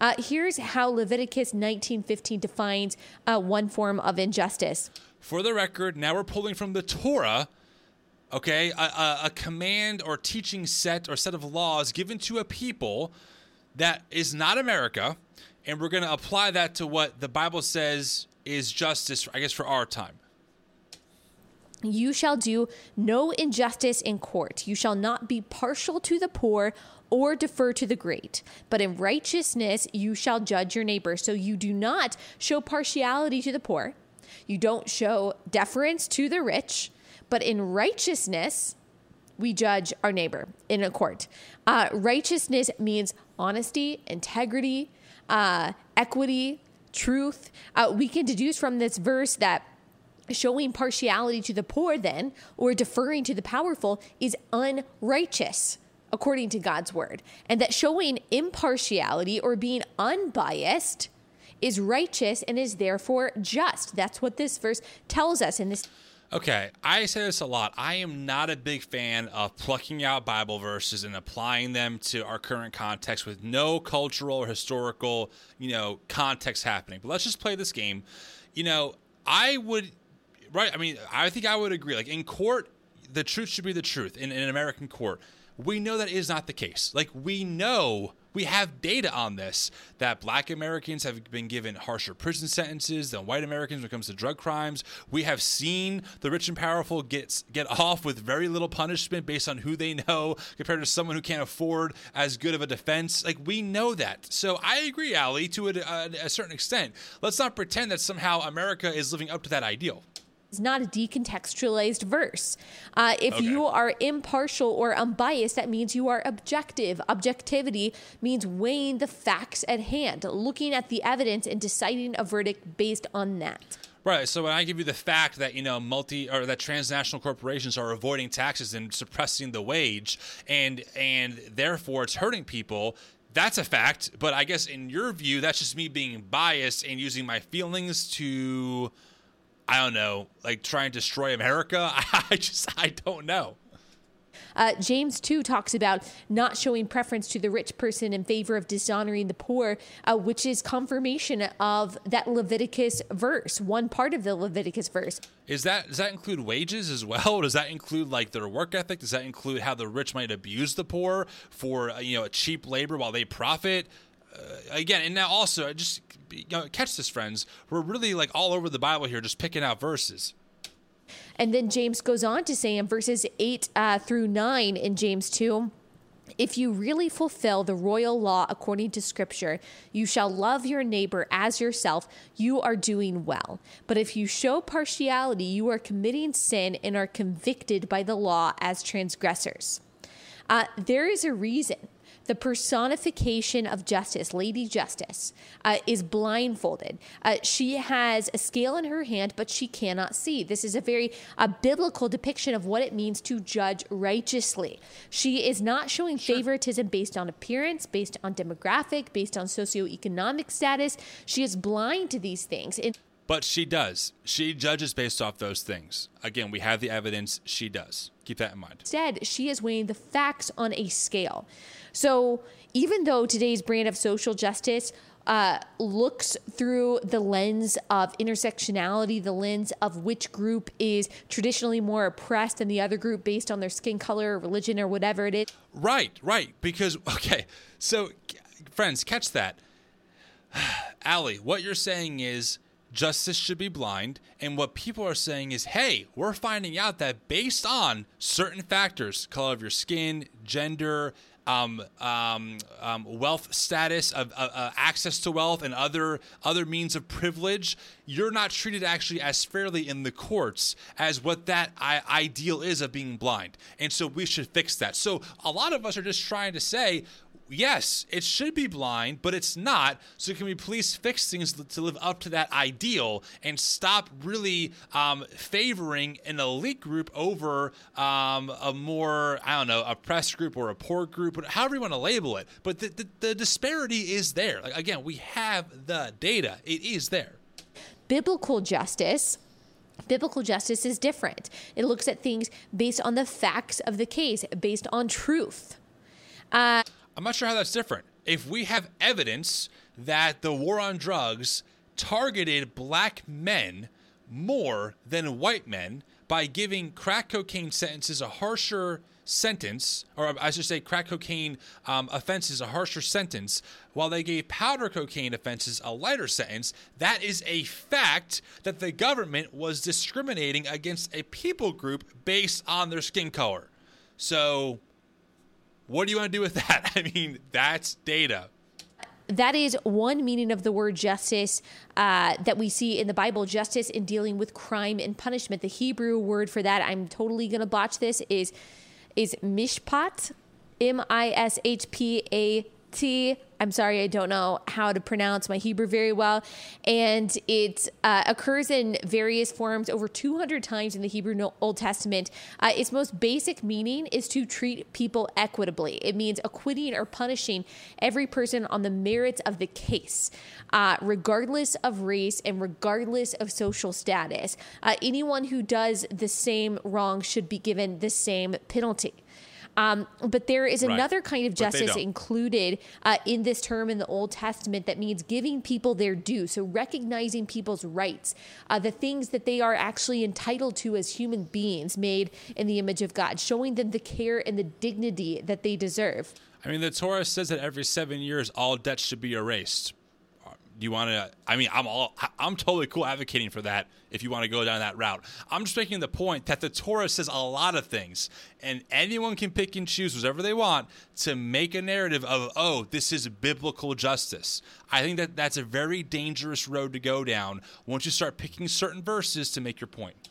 Uh, here's how Leviticus 19:15 defines uh, one form of injustice. For the record, now we're pulling from the Torah. Okay, a, a, a command or teaching set or set of laws given to a people that is not America, and we're going to apply that to what the Bible says is justice, I guess, for our time. You shall do no injustice in court. You shall not be partial to the poor or defer to the great, but in righteousness you shall judge your neighbor. So you do not show partiality to the poor. You don't show deference to the rich, but in righteousness we judge our neighbor in a court. Uh, righteousness means honesty, integrity, uh, equity, truth. Uh, we can deduce from this verse that showing partiality to the poor, then, or deferring to the powerful, is unrighteous according to God's word. And that showing impartiality or being unbiased is righteous and is therefore just. That's what this verse tells us in this. Okay, I say this a lot. I am not a big fan of plucking out Bible verses and applying them to our current context with no cultural or historical, you know, context happening. But let's just play this game. You know, I would right, I mean, I think I would agree like in court the truth should be the truth in, in an American court. We know that is not the case. Like, we know we have data on this that black Americans have been given harsher prison sentences than white Americans when it comes to drug crimes. We have seen the rich and powerful get get off with very little punishment based on who they know compared to someone who can't afford as good of a defense. Like we know that. So I agree, Allie, to a, a, a certain extent. Let's not pretend that somehow America is living up to that ideal is not a decontextualized verse. Uh, if okay. you are impartial or unbiased, that means you are objective. Objectivity means weighing the facts at hand, looking at the evidence and deciding a verdict based on that. Right. So when I give you the fact that you know multi or that transnational corporations are avoiding taxes and suppressing the wage, and and therefore it's hurting people, that's a fact. But I guess in your view, that's just me being biased and using my feelings to I don't know, like try and destroy America. (laughs) I just, I don't know. Uh, James too, talks about not showing preference to the rich person in favor of dishonoring the poor, uh, which is confirmation of that Leviticus verse, one part of the Leviticus verse. Is that does that include wages as well? (laughs) Does that include like their work ethic? Does that include how the rich might abuse the poor for uh, you know cheap labor while they profit? Uh, again, and now also just you know, catch this, friends. We're really like all over the Bible here, just picking out verses. And then James goes on to say in verses 8 uh, through 9 in James 2 if you really fulfill the royal law according to Scripture, you shall love your neighbor as yourself, you are doing well. But if you show partiality, you are committing sin and are convicted by the law as transgressors. Uh, there is a reason the personification of justice, Lady Justice, uh, is blindfolded. Uh, she has a scale in her hand, but she cannot see. This is a very uh, biblical depiction of what it means to judge righteously. She is not showing favoritism based on appearance, based on demographic, based on socioeconomic status. She is blind to these things. And but she does. She judges based off those things. Again, we have the evidence. She does. Keep that in mind. Instead, she is weighing the facts on a scale. So even though today's brand of social justice uh, looks through the lens of intersectionality, the lens of which group is traditionally more oppressed than the other group based on their skin color, or religion, or whatever it is. Right, right. Because, (laughs) okay, so friends, catch that. (sighs) Allie, what you're saying is justice should be blind. And what people are saying is, hey, we're finding out that based on certain factors, color of your skin, gender, um, um, um, wealth status, of uh, uh, access to wealth, and other other means of privilege, you're not treated actually as fairly in the courts as what that I- ideal is of being blind. And so we should fix that. So a lot of us are just trying to say, yes, it should be blind, but it's not. So can we please fix things to live up to that ideal and stop really um, favoring an elite group over um, a more, I don't know, oppressed group or a poor group, however you want to label it. But the, the, the disparity is there. Like, again, we have the data, it is there. Biblical justice Biblical justice is different. It looks at things based on the facts of the case, based on truth. Uh, I'm not sure how that's different. If we have evidence that the war on drugs targeted black men more than white men by giving crack cocaine sentences a harsher sentence, or I should say, crack cocaine um, offenses a harsher sentence, while they gave powder cocaine offenses a lighter sentence, that is a fact that the government was discriminating against a people group based on their skin color. So what do you want to do with that? (laughs) I mean, that's data. That is one meaning of the word justice uh, that we see in the Bible justice in dealing with crime and punishment. The Hebrew word for that, I'm totally going to botch this, is, is mishpat, M I S H P A T. I'm sorry, I don't know how to pronounce my Hebrew very well. And it uh, occurs in various forms over 200 times in the Hebrew Old Testament. Uh, its most basic meaning is to treat people equitably. It means acquitting or punishing every person on the merits of the case, uh, regardless of race and regardless of social status. Uh, anyone who does the same wrong should be given the same penalty. Um, but there is Right. another kind of justice included uh, in this term in the Old Testament that means giving people their due. So recognizing people's rights, uh, the things that they are actually entitled to as human beings made in the image of God, showing them the care and the dignity that they deserve. I mean, the Torah says that every seven years all debts should be erased. Do you want to? I mean, I'm all I'm totally cool advocating for that. If you want to go down that route, I'm just making the point that the Torah says a lot of things, and anyone can pick and choose whatever they want to make a narrative of, oh, this is biblical justice. I think that that's a very dangerous road to go down once you start picking certain verses to make your point.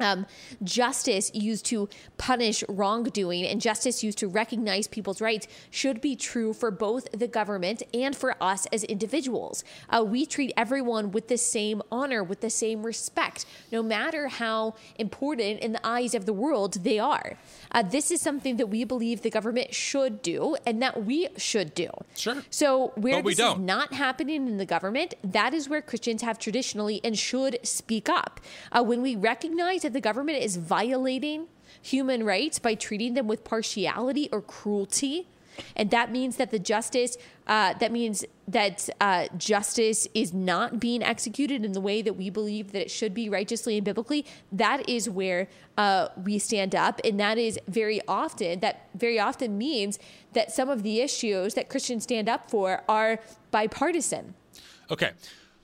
Um, justice used to punish wrongdoing and justice used to recognize people's rights should be true for both the government and for us as individuals. Uh, we treat everyone with the same honor, with the same respect, no matter how important in the eyes of the world they are. Uh, this is something that we believe the government should do and that we should do. Sure. So, where this is don't. not happening in the government, that is where Christians have traditionally and should speak up. Uh, when we recognize that the government is violating human rights by treating them with partiality or cruelty, and that means that the justice, uh, that means that uh, justice is not being executed in the way that we believe that it should be righteously and biblically. That is where uh, we stand up, and that is very often that very often means that some of the issues that Christians stand up for are bipartisan. Okay.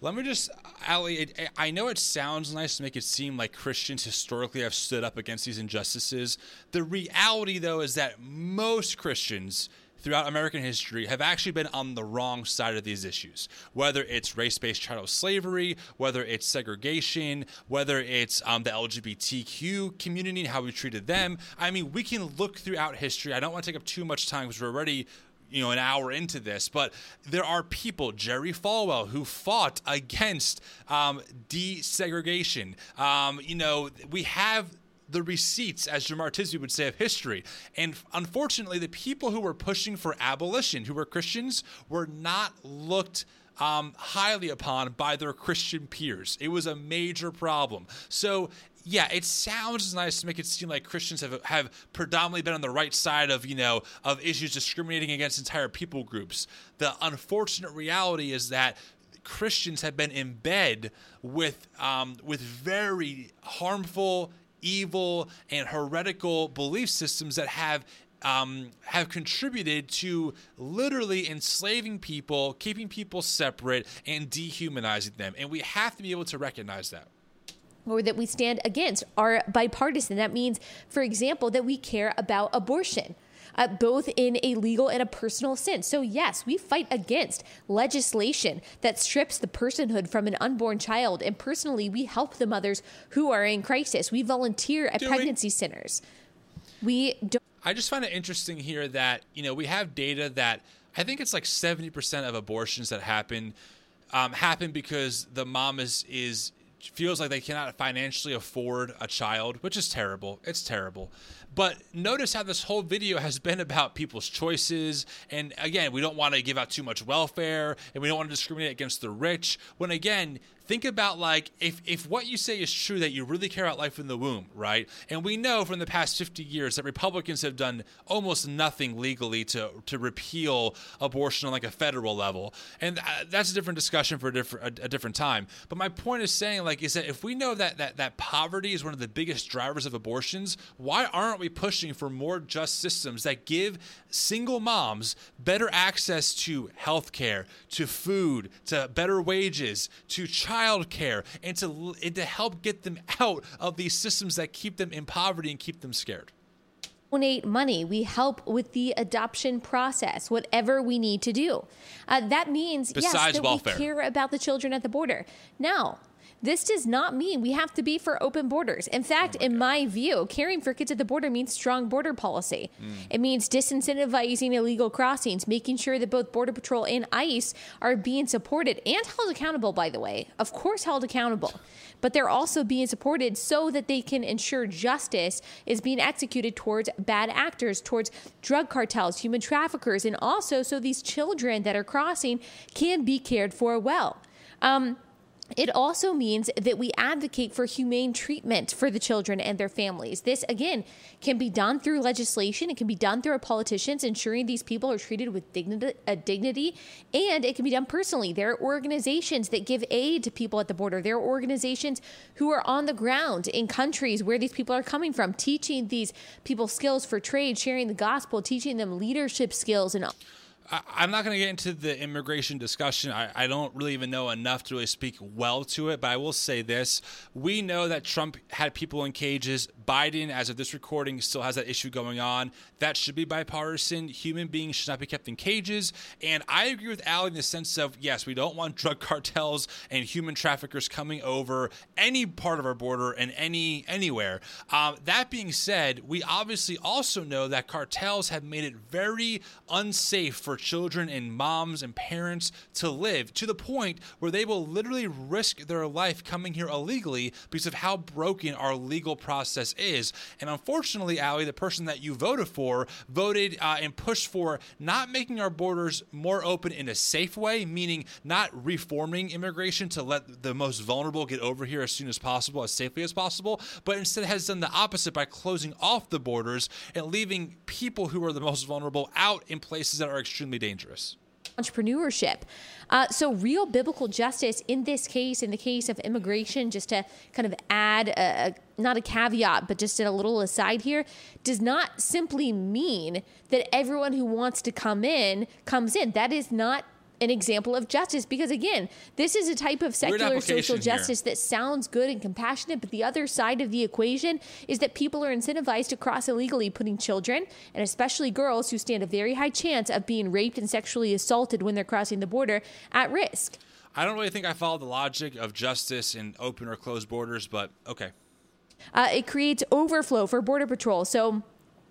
Let me just, Allie, it, I know it sounds nice to make it seem like Christians historically have stood up against these injustices. The reality, though, is that most Christians throughout American history have actually been on the wrong side of these issues. Whether it's race based chattel slavery, whether it's segregation, whether it's um, the LGBTQ community and how we treated them. I mean, we can look throughout history. I don't want to take up too much time because we're already you know an hour into this but there are people jerry falwell who fought against um, desegregation um, you know we have the receipts, as Jemar Tisby would say, of history. And unfortunately, the people who were pushing for abolition, who were Christians, were not looked um, highly upon by their Christian peers. It was a major problem. So yeah, it sounds nice to make it seem like Christians have have predominantly been on the right side of you know of issues discriminating against entire people groups. The unfortunate reality is that Christians have been in bed with um, with very harmful, evil, and heretical belief systems that have um, have contributed to literally enslaving people, keeping people separate, and dehumanizing them. And we have to be able to recognize that. Or that we stand against are bipartisan. That means, for example, that we care about abortion. Uh, both in a legal and a personal sense. So, yes, we fight against legislation that strips the personhood from an unborn child. And personally, we help the mothers who are in crisis. We volunteer at Do we? pregnancy centers. We don't. I just find it interesting here that you know we have data that I think it's like seventy percent of abortions that happen um, happen because the mom is is feels like they cannot financially afford a child, which is terrible. It's terrible. But notice how this whole video has been about people's choices. And again, we don't want to give out too much welfare and we don't want to discriminate against the rich. When again, think about like if, if what you say is true that you really care about life in the womb, right? And we know from the past 50 years that Republicans have done almost nothing legally to, to repeal abortion on like a federal level. And uh, that's a different discussion for a different, a, a different time. But my point is saying like is that if we know that, that that poverty is one of the biggest drivers of abortions, why aren't we pushing for more just systems that give single moms better access to health care, to food, to better wages, to child care, and to, and to help get them (laughs) out of these systems that keep them in poverty and keep them scared? donate money. We help with the adoption process, whatever we need to do. Uh, that means yes, Besides that welfare. we care about the children at the border. Now, this does not mean we have to be for open borders. In fact, in my view, caring for kids at the border means strong border policy. It means disincentivizing illegal crossings, making sure that both Border Patrol and ICE are being supported and held accountable, by the way. Of course, held accountable. But they're also being supported so that they can ensure justice is being executed towards bad actors, towards drug cartels, human traffickers, and also so these children that are crossing can be cared for well. Um, it also means that we advocate for humane treatment for the children and their families. This, again, can be done through legislation. It can be done through our politicians, ensuring these people are treated with dignity, uh, dignity, and it can be done personally. There are organizations that give aid to people at the border. There are organizations who are on the ground in countries where these people are coming from, teaching these people skills for trade, sharing the gospel, teaching them leadership skills, and I, am not going to get into the immigration discussion. I, I, don't really even know enough to really speak well to it, but I will say this. We know that Trump had people in cages. Biden, as of this recording, still has that issue going on. That should be bipartisan. Human beings should not be kept in cages. And I agree with Allie in the sense of yes, we don't want drug (laughs) cartels and human traffickers coming over any part of our border and any anywhere. Um, that being said, we obviously also know that cartels have made it very unsafe for children and moms and parents to live to the point where they will literally risk their life coming here illegally because of how broken our legal process is. And unfortunately, Allie, the person that you voted for voted uh, and pushed for not making our borders more open in a safe way, meaning not reforming immigration to let the most vulnerable get over here as soon as possible, as safely as possible, but instead has done the opposite by closing off the borders and leaving people who are the most vulnerable out in places that are extremely extremely dangerous entrepreneurship. Uh, so, real biblical justice in this case, in the case of immigration, just to kind of add a, a, not a caveat, but just a little aside here, does not simply mean that everyone who wants to come in comes in. That is not an example of justice because again this is a type of secular social justice here. that sounds good and compassionate but the other side of the equation is that people are incentivized to cross illegally putting children and especially girls who stand a very high chance of being raped and sexually assaulted when they're crossing the border at risk. I don't really think i follow the logic of justice in open or closed borders but okay. Uh, it creates overflow for border patrol. So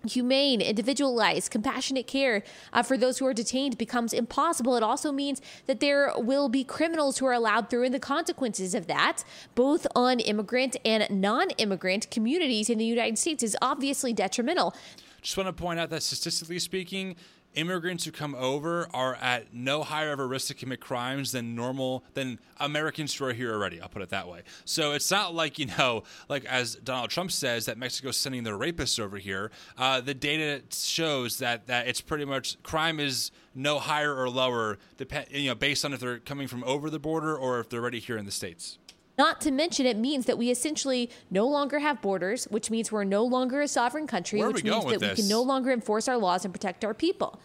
humane, individualized, compassionate care uh, for those who are detained becomes impossible. It also means that there will be criminals who are allowed through, and the consequences of that, both on immigrant and non immigrant communities in the United States, is obviously detrimental. Just want to point out that statistically speaking, immigrants who come over are at no higher of a risk to commit crimes than normal than Americans who are here already. I'll put it that way. So it's not like you know, like as Donald Trump says that Mexico's sending their rapists over here. Uh, the data shows that that it's pretty much crime is no higher or lower, depend you know, based on if they're coming from over the border or if they're already here in the states. Not to mention, it means that we essentially no longer have borders, which means we're no longer a sovereign country, which means that this? we can no longer enforce our laws and protect our people.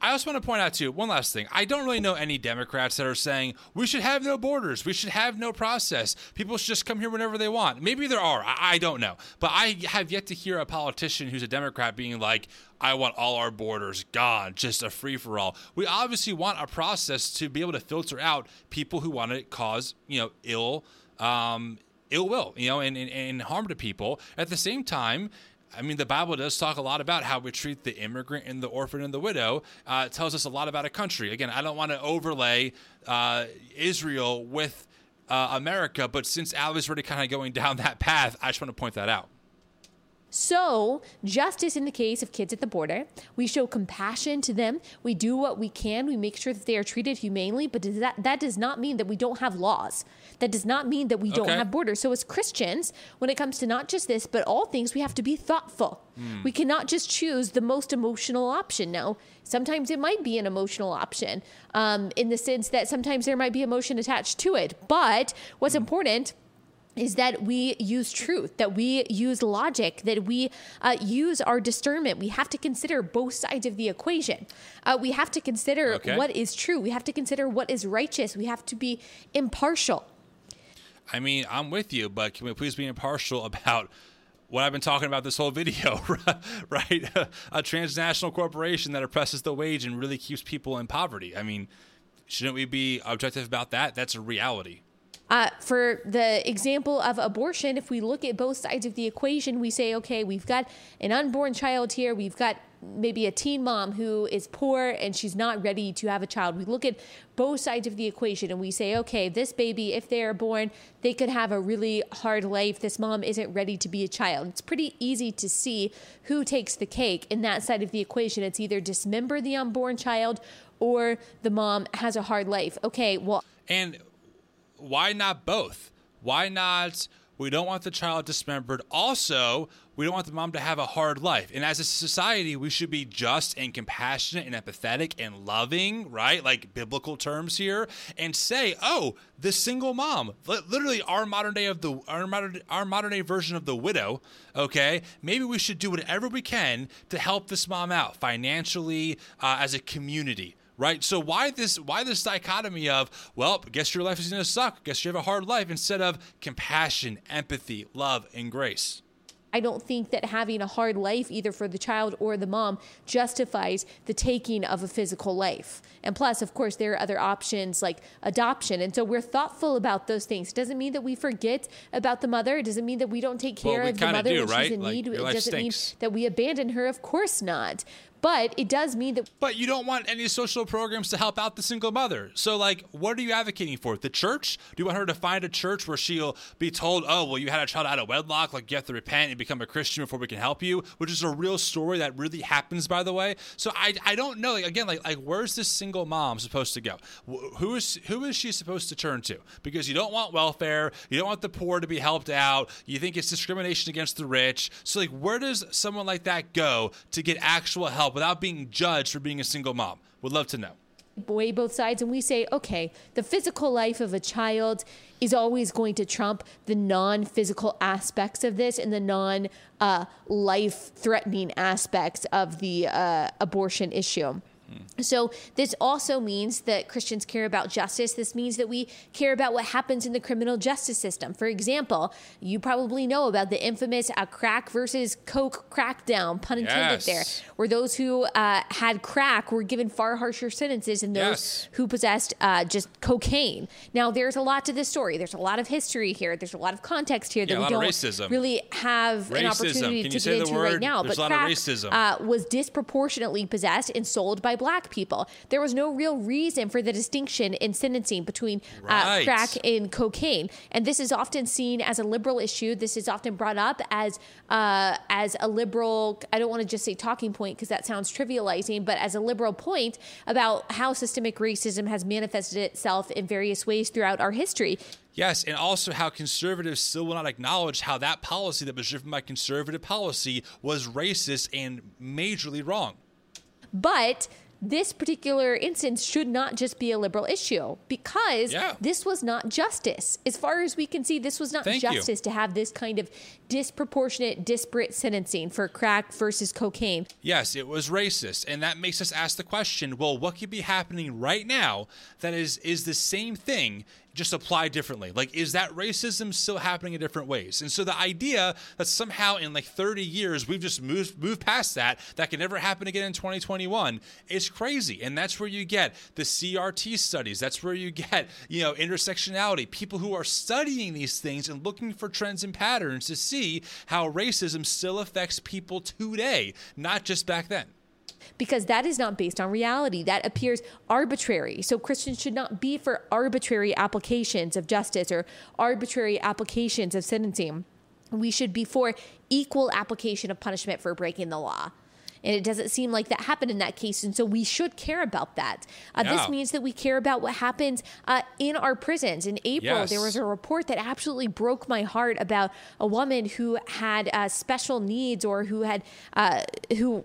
I also want to point out too one last thing. I don't really know any Democrats that are saying we should have no borders, we should have no process. People should just come here whenever they want. Maybe there are. I, I don't know, but I have yet to hear a politician who's a Democrat being like, "I want all our borders gone, just a free for all." We obviously want a process to be able to filter out people who want to cause you know ill um, ill will, you know, and, and, and harm to people. At the same time, I mean, the Bible does talk a lot about how we treat the immigrant and the orphan and the widow. Uh, it tells us a lot about a country. Again, I don't want to overlay uh, Israel with uh, America, but since Allie's already kind of going down that path, I just want to point that out. So, justice in the case of kids at the border, we show compassion to them. We do what we can. We make sure that they are treated humanely, but does that, that does not mean that we don't have laws. That does not mean that we don't have borders. So, as Christians, when it comes to not just this, but all things, we have to be thoughtful. Mm. We cannot just choose the most emotional option. Now, sometimes it might be an emotional option um, in the sense that sometimes there might be emotion attached to it. But what's mm. important is that we use truth, that we use logic, that we uh, use our discernment. We have to consider both sides of the equation. Uh, we have to consider okay. what is true. We have to consider what is righteous. We have to be impartial. I mean, I'm with you, but can we please be impartial about what I've been talking about this whole video, (laughs) right? a transnational corporation that oppresses the wage and really keeps people in poverty. I mean, shouldn't we be objective about that? That's a reality. Uh, for the example of abortion, if we look at both sides of the equation, we say, okay, we've got an unborn child here, we've got maybe a teen mom who is poor and she's not ready to have a child. We look at both sides of the equation and we say, okay, this baby, if they are born, they could have a really hard life. This mom isn't ready to be a child. It's pretty easy to see who takes the cake in that side of the equation. It's either dismember the unborn child or the mom has a hard life. Okay, well. And why not both? Why not? We don't want the child dismembered. Also, we don't want the mom to have a hard life. And as a society, we should be just and compassionate and empathetic and loving, right? Like biblical terms here, and say, "Oh, the single mom, literally our modern day of the our modern our modern day version of the widow." Okay, maybe we should do whatever we can to help this mom out financially, uh, as a community right? So why this why this dichotomy of well, guess your life is going to suck, guess you have a hard life instead of compassion, empathy, love, and grace. I don't think that having a hard life, either for the child or the mom, justifies the taking of a physical life. And plus, of course, there are other options like adoption. And so we're thoughtful about those things. It doesn't mean that we forget about the mother. It doesn't mean that we don't take care well, of the mother do, when right? she's in like, need. It doesn't mean that we abandon her. Of course not. But it does mean that. But you don't want any social programs to help out the single mother. So, like, what are you advocating for? The church? Do you want her to find a church where she'll be told, oh, well, you had a child out of wedlock, like, you have to repent and become a Christian before we can help you, which is a real story that really happens, by the way. So, I, I don't know. Like, again, like, like, where's this single mom supposed to go? Who is, who is she supposed to turn to? Because you don't want welfare, you don't want the poor to be helped out, you think it's discrimination against the rich. So, like, where does someone like that go to get actual help? Without being judged for being a single mom? Would love to know. Weigh both sides and we say, okay, the physical life of a child is always going to trump the non physical aspects of this and the non uh, life threatening aspects of the uh, abortion issue. So, this also means that Christians care about justice. This means that we care about what happens in the criminal justice system. For example, you probably know about the infamous uh, crack versus coke crackdown, pun intended yes. there, where those who uh, had crack were given far harsher sentences than those yes. who possessed uh, just cocaine. Now, there's a lot to this story. There's a lot of history here. There's a lot of context here that yeah, we don't really have racism. an opportunity Can to get into word? right now. There's but crack uh, was disproportionately possessed and sold by black people. There was no real reason for the distinction in sentencing between uh, right. uh, crack and cocaine, and this is often seen as a liberal issue. This is often brought up as uh, as a liberal. I don't want to just say talking point because that sounds trivializing, but as a liberal point about how systemic racism has manifested itself in various ways throughout our history. Yes, and also how conservatives still will not acknowledge how that policy that was driven by conservative policy was racist and majorly wrong. But this particular instance should not just be a liberal issue because yeah. this was not justice. As far as we can see, this was not Thank justice you. to have this kind of disproportionate, disparate sentencing for crack versus cocaine. Yes, it was racist. And that makes us ask the question well, what could be happening right now that is, is the same thing just apply differently? Like, is that racism still happening in different ways? And so the idea that somehow in like 30 years we've just moved moved past that, that can never happen again in 2021, is crazy. And that's where you get the CRT studies. That's where you get, you know, intersectionality, people who are studying these things and looking for trends and patterns to see how racism still affects people today, not just back then because that is not based on reality. That appears arbitrary. So Christians should not be for arbitrary applications of justice or arbitrary applications of sentencing. We should be for equal application of punishment for breaking the law. And it doesn't seem like that happened in that case. And so we should care about that. Uh, yeah. This means that we care about what happens uh, in our prisons. In April, yes. there was a report that absolutely broke my heart about a woman who had uh, special needs or who had, uh, who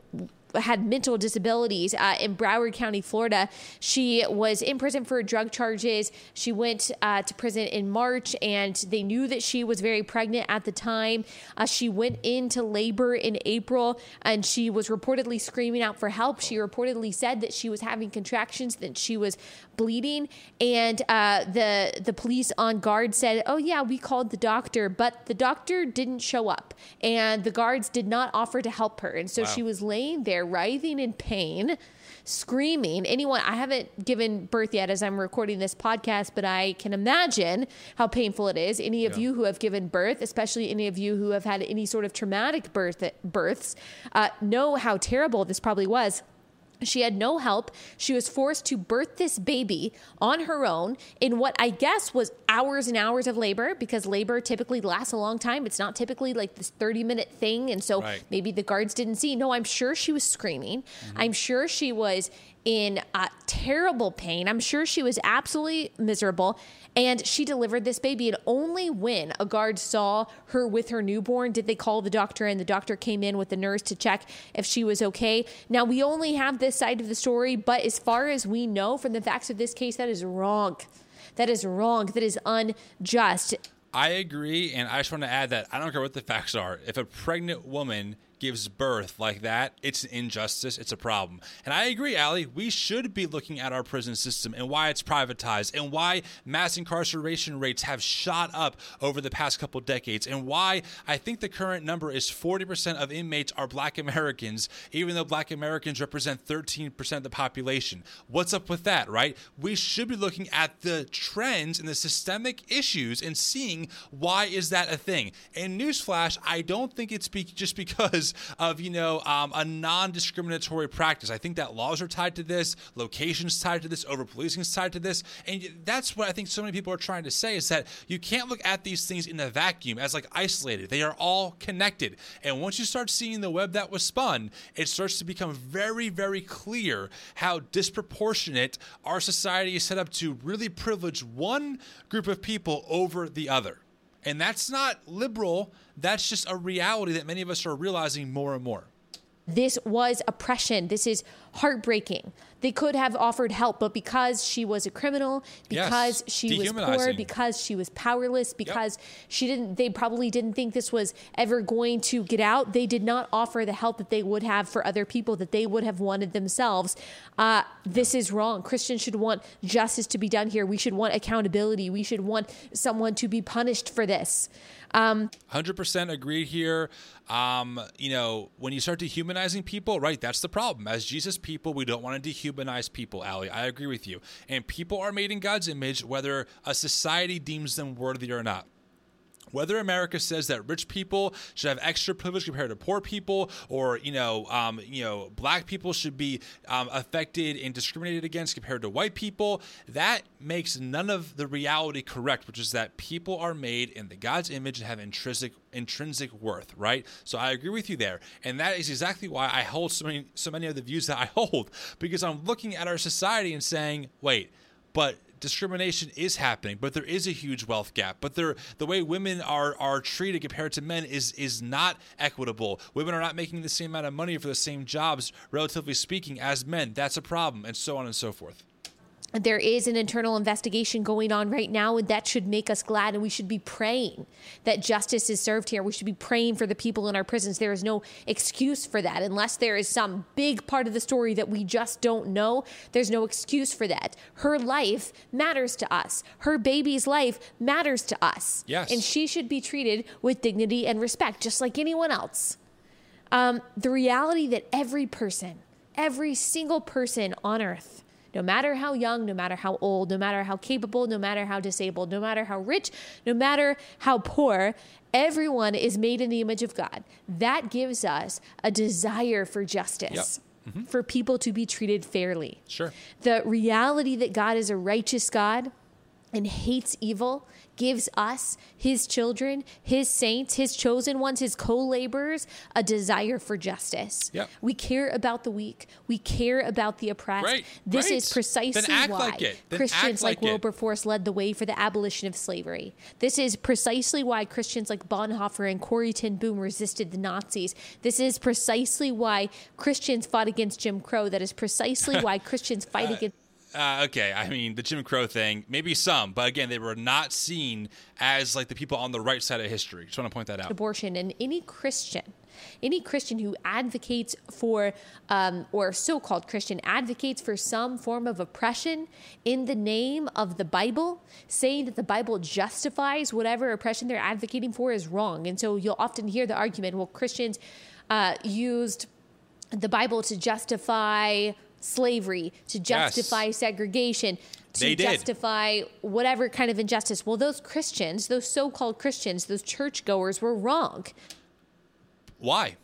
had mental disabilities uh, in Broward County, Florida. She was in prison for drug charges. She went uh, to prison in March, and they knew that she was very pregnant at the time. Uh, she went into labor in April, and she was reportedly screaming out for help. She reportedly said that she was having contractions, that she was bleeding, and uh, the the police on guard said, "Oh yeah, we called the doctor, but the doctor didn't show up, and the guards did not offer to help her, and so wow. she was laying there writhing in pain." screaming. Anyone, I haven't given birth yet as I'm recording this podcast, but I can imagine how painful it is. Any of yeah. you who have given birth, especially any of you who have had any sort of traumatic birth births, uh, know how terrible this probably was. She had no help. She was forced to birth this baby on her own in what I guess was hours and hours of labor because labor typically lasts a long time. It's not typically like this 30 minute thing. And so right. maybe the guards didn't see. No, I'm sure she was screaming. Mm-hmm. I'm sure she was in uh, terrible pain. I'm sure she was absolutely miserable. And she delivered this baby. And only when a guard saw her with her newborn did they call the doctor, and the doctor came in with the nurse to check if she was okay. Now, we only have this side of the story, but as far as we know from the facts of this case, that is wrong. That is wrong. That is unjust. I agree. And I just want to add that I don't care what the facts are. If a pregnant woman gives birth like that, it's an injustice. It's a problem. And I agree, Allie. We should be looking at our prison system and why it's privatized and why mass incarceration rates have shot up over the past couple decades and why I think the current number is 40% of inmates are black Americans, even though black Americans represent 13% of the population. What's up with that, right? We should be looking at the trends and the systemic issues and seeing why is that a thing. And newsflash, I don't think it's be- just because of you know um, a non-discriminatory practice. I think that laws are tied to this, locations tied to this, over policing is tied to this, and that's what I think so many people are trying to say is that you can't look at these things in a vacuum as like isolated. They are all connected, and once you start seeing the web that was spun, it starts to become very, very clear how disproportionate our society is set up to really privilege one group of people over the other. And that's not liberal. That's just a reality that many of us are realizing more and more. This was oppression. This is heartbreaking. They could have offered help, but because she was a criminal, because Yes. she was poor, because she was powerless, because she didn't, they probably didn't think this was ever going to get out. They did not offer the help that they would have for other people that they would have wanted themselves. Uh, this is wrong. Christians should want justice to be done here. We should want accountability. We should want someone to be punished for this. Um, 100% agreed here. Um, you know, when you start dehumanizing people, right, that's the problem. As Jesus people, we don't want to dehumanize people, Allie. I agree with you. And people are made in God's image, whether a society deems them worthy or not. Whether America says that rich people should have extra privilege compared to poor people, or you know, um, you know, black people should be um, affected and discriminated against compared to white people, that makes none of the reality correct, which is that people are made in the God's image and have intrinsic intrinsic worth, right? So I agree with you there, and that is exactly why I hold so many so many of the views that I (laughs) hold, because I'm looking at our society and saying, wait, but discrimination is happening, but there is a huge wealth gap. But there, the way women are are treated compared to men is is not equitable. Women are not making the same amount of money for the same jobs, relatively speaking, as men. That's a problem, and so on and so forth. There is an internal investigation going on right now, and that should make us glad. And we should be praying that justice is served here. We should be praying for the people in our prisons. There is no excuse for that. Unless there is some big part of the story that we just don't know, there's no excuse for that. Her life matters to us, her baby's life matters to us. Yes. And she should be treated with dignity and respect, just like anyone else. Um, the reality that every person, every single person on earth, no matter how young, no matter how old, no matter how capable, no matter how disabled, no matter how rich, no matter how poor, everyone is made in the image of God. That gives us a desire for justice, mm-hmm. for people to be treated fairly. Sure. The reality that God is a righteous God and hates evil gives us, his children, his saints, his chosen ones, his co laborers, a desire for justice. Yep. We care about the weak, we care about the oppressed. Great, This great. is precisely why like Christians like, like. Wilberforce led the way for the abolition of slavery. This is precisely why Christians like Bonhoeffer and Corrie ten Boom resisted the Nazis. This is precisely why Christians fought against Jim Crow. That is precisely (laughs) why Christians fight against Uh, okay, I mean the Jim Crow thing, maybe some, but again, they were not seen as like the people on the right side of history. Just want to point that out. abortion and any christian any christian who advocates for um, or so-called christian advocates for some form of oppression in the name of the bible saying that the bible justifies whatever oppression they're advocating for is wrong and so you'll often hear the argument well christians uh, used the bible to justify slavery to Yes. justify segregation to They did. justify whatever kind of injustice. Well, those Christians, those so called Christians, those churchgoers were wrong. Why?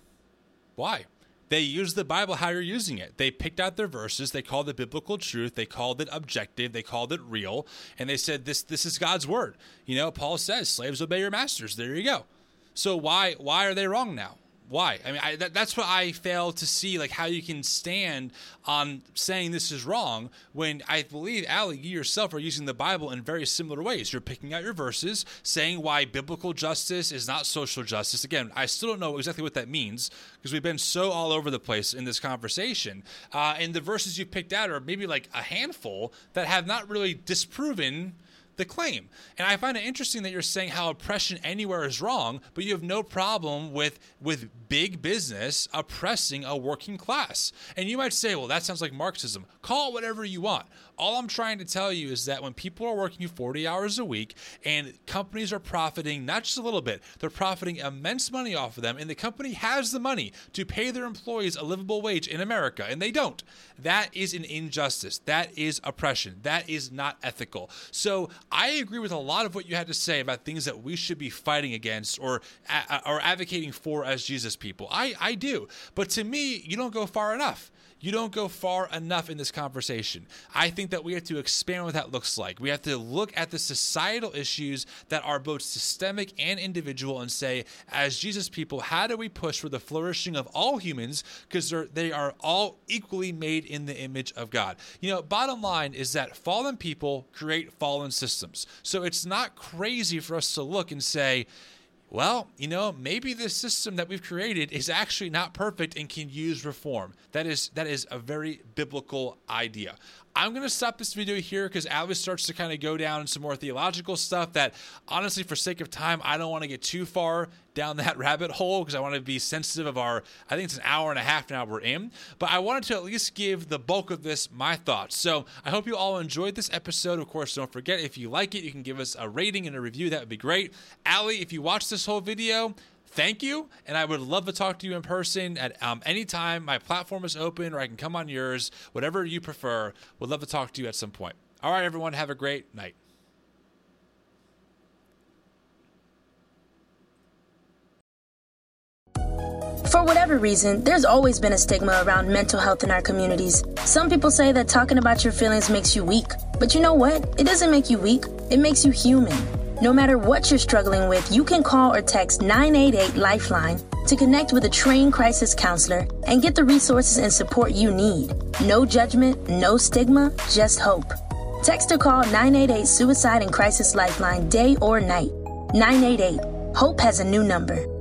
Why? They used the Bible how you're using it. They picked out their verses, they called it biblical truth, they called it objective, they called it real, and they said this this is God's word. You know, Paul says, slaves obey your masters. There you go. So why why are they wrong now? Why? I mean, I, that, that's what I fail to see, like how you can stand on saying this is wrong when I believe, Allie, you yourself are using the Bible in very similar ways. You're picking out your verses, saying why biblical justice is not social justice. Again, I still don't know exactly what that means because we've been so all over the place in this conversation. Uh, and the verses you picked out are maybe like a handful that have not really disproven the claim. And I find it interesting that you're saying how oppression anywhere is wrong, but you have no problem with with big business oppressing a working class. And you might say, well, that sounds like Marxism. Call it whatever you want. All I'm trying to tell you is that when people are working 40 hours a week and companies are profiting not just a little bit, they're profiting immense money off of them, and the company has the money to pay their employees a livable wage in America, and they don't. That is an injustice. That is oppression. That is not ethical. So I agree with a lot of what you had to say about things that we should be fighting against or uh, or advocating for as Jesus people. I I do, but to me, you don't go far enough you don't go far enough in this conversation. I think that we have to expand what that looks like. We have to look at the societal issues that are both systemic and individual and say, as Jesus people, how do we push for the flourishing of all humans because they are all equally made in the image of God? You know, bottom line is that fallen people create fallen systems. So it's not crazy for us to look and say, well, you know, maybe this system that we've created is actually not perfect and can use reform. That is that is a very biblical idea. I'm going to stop this video here because Alice starts to kind of go down some more theological stuff that, honestly, for sake of time, I don't want to get too far down that (laughs) rabbit hole because I want to be sensitive of our, I think it's an hour and a half now we're in. But I wanted to at least give the bulk of this my thoughts. So I hope you all enjoyed this episode. Of course, don't forget if you like it, you can give us a rating and a review. That would be great. Allie, if you watched this whole video, thank you. And I would love to talk to you in person at um, any time. My platform is open, or I can come on yours, whatever you prefer. Would love to talk to you at some point. All right, everyone, have a great night. For whatever reason, there's always been a stigma around mental health in our communities. Some people say that talking about your feelings makes you weak. But you know what? It doesn't make you weak, it makes you human. No matter what you're struggling with, you can call or text 988 Lifeline to connect with a trained crisis counselor and get the resources and support you need. No judgment, no stigma, just hope. Text or call 988 Suicide and Crisis Lifeline day or night. 988. Hope has a new number.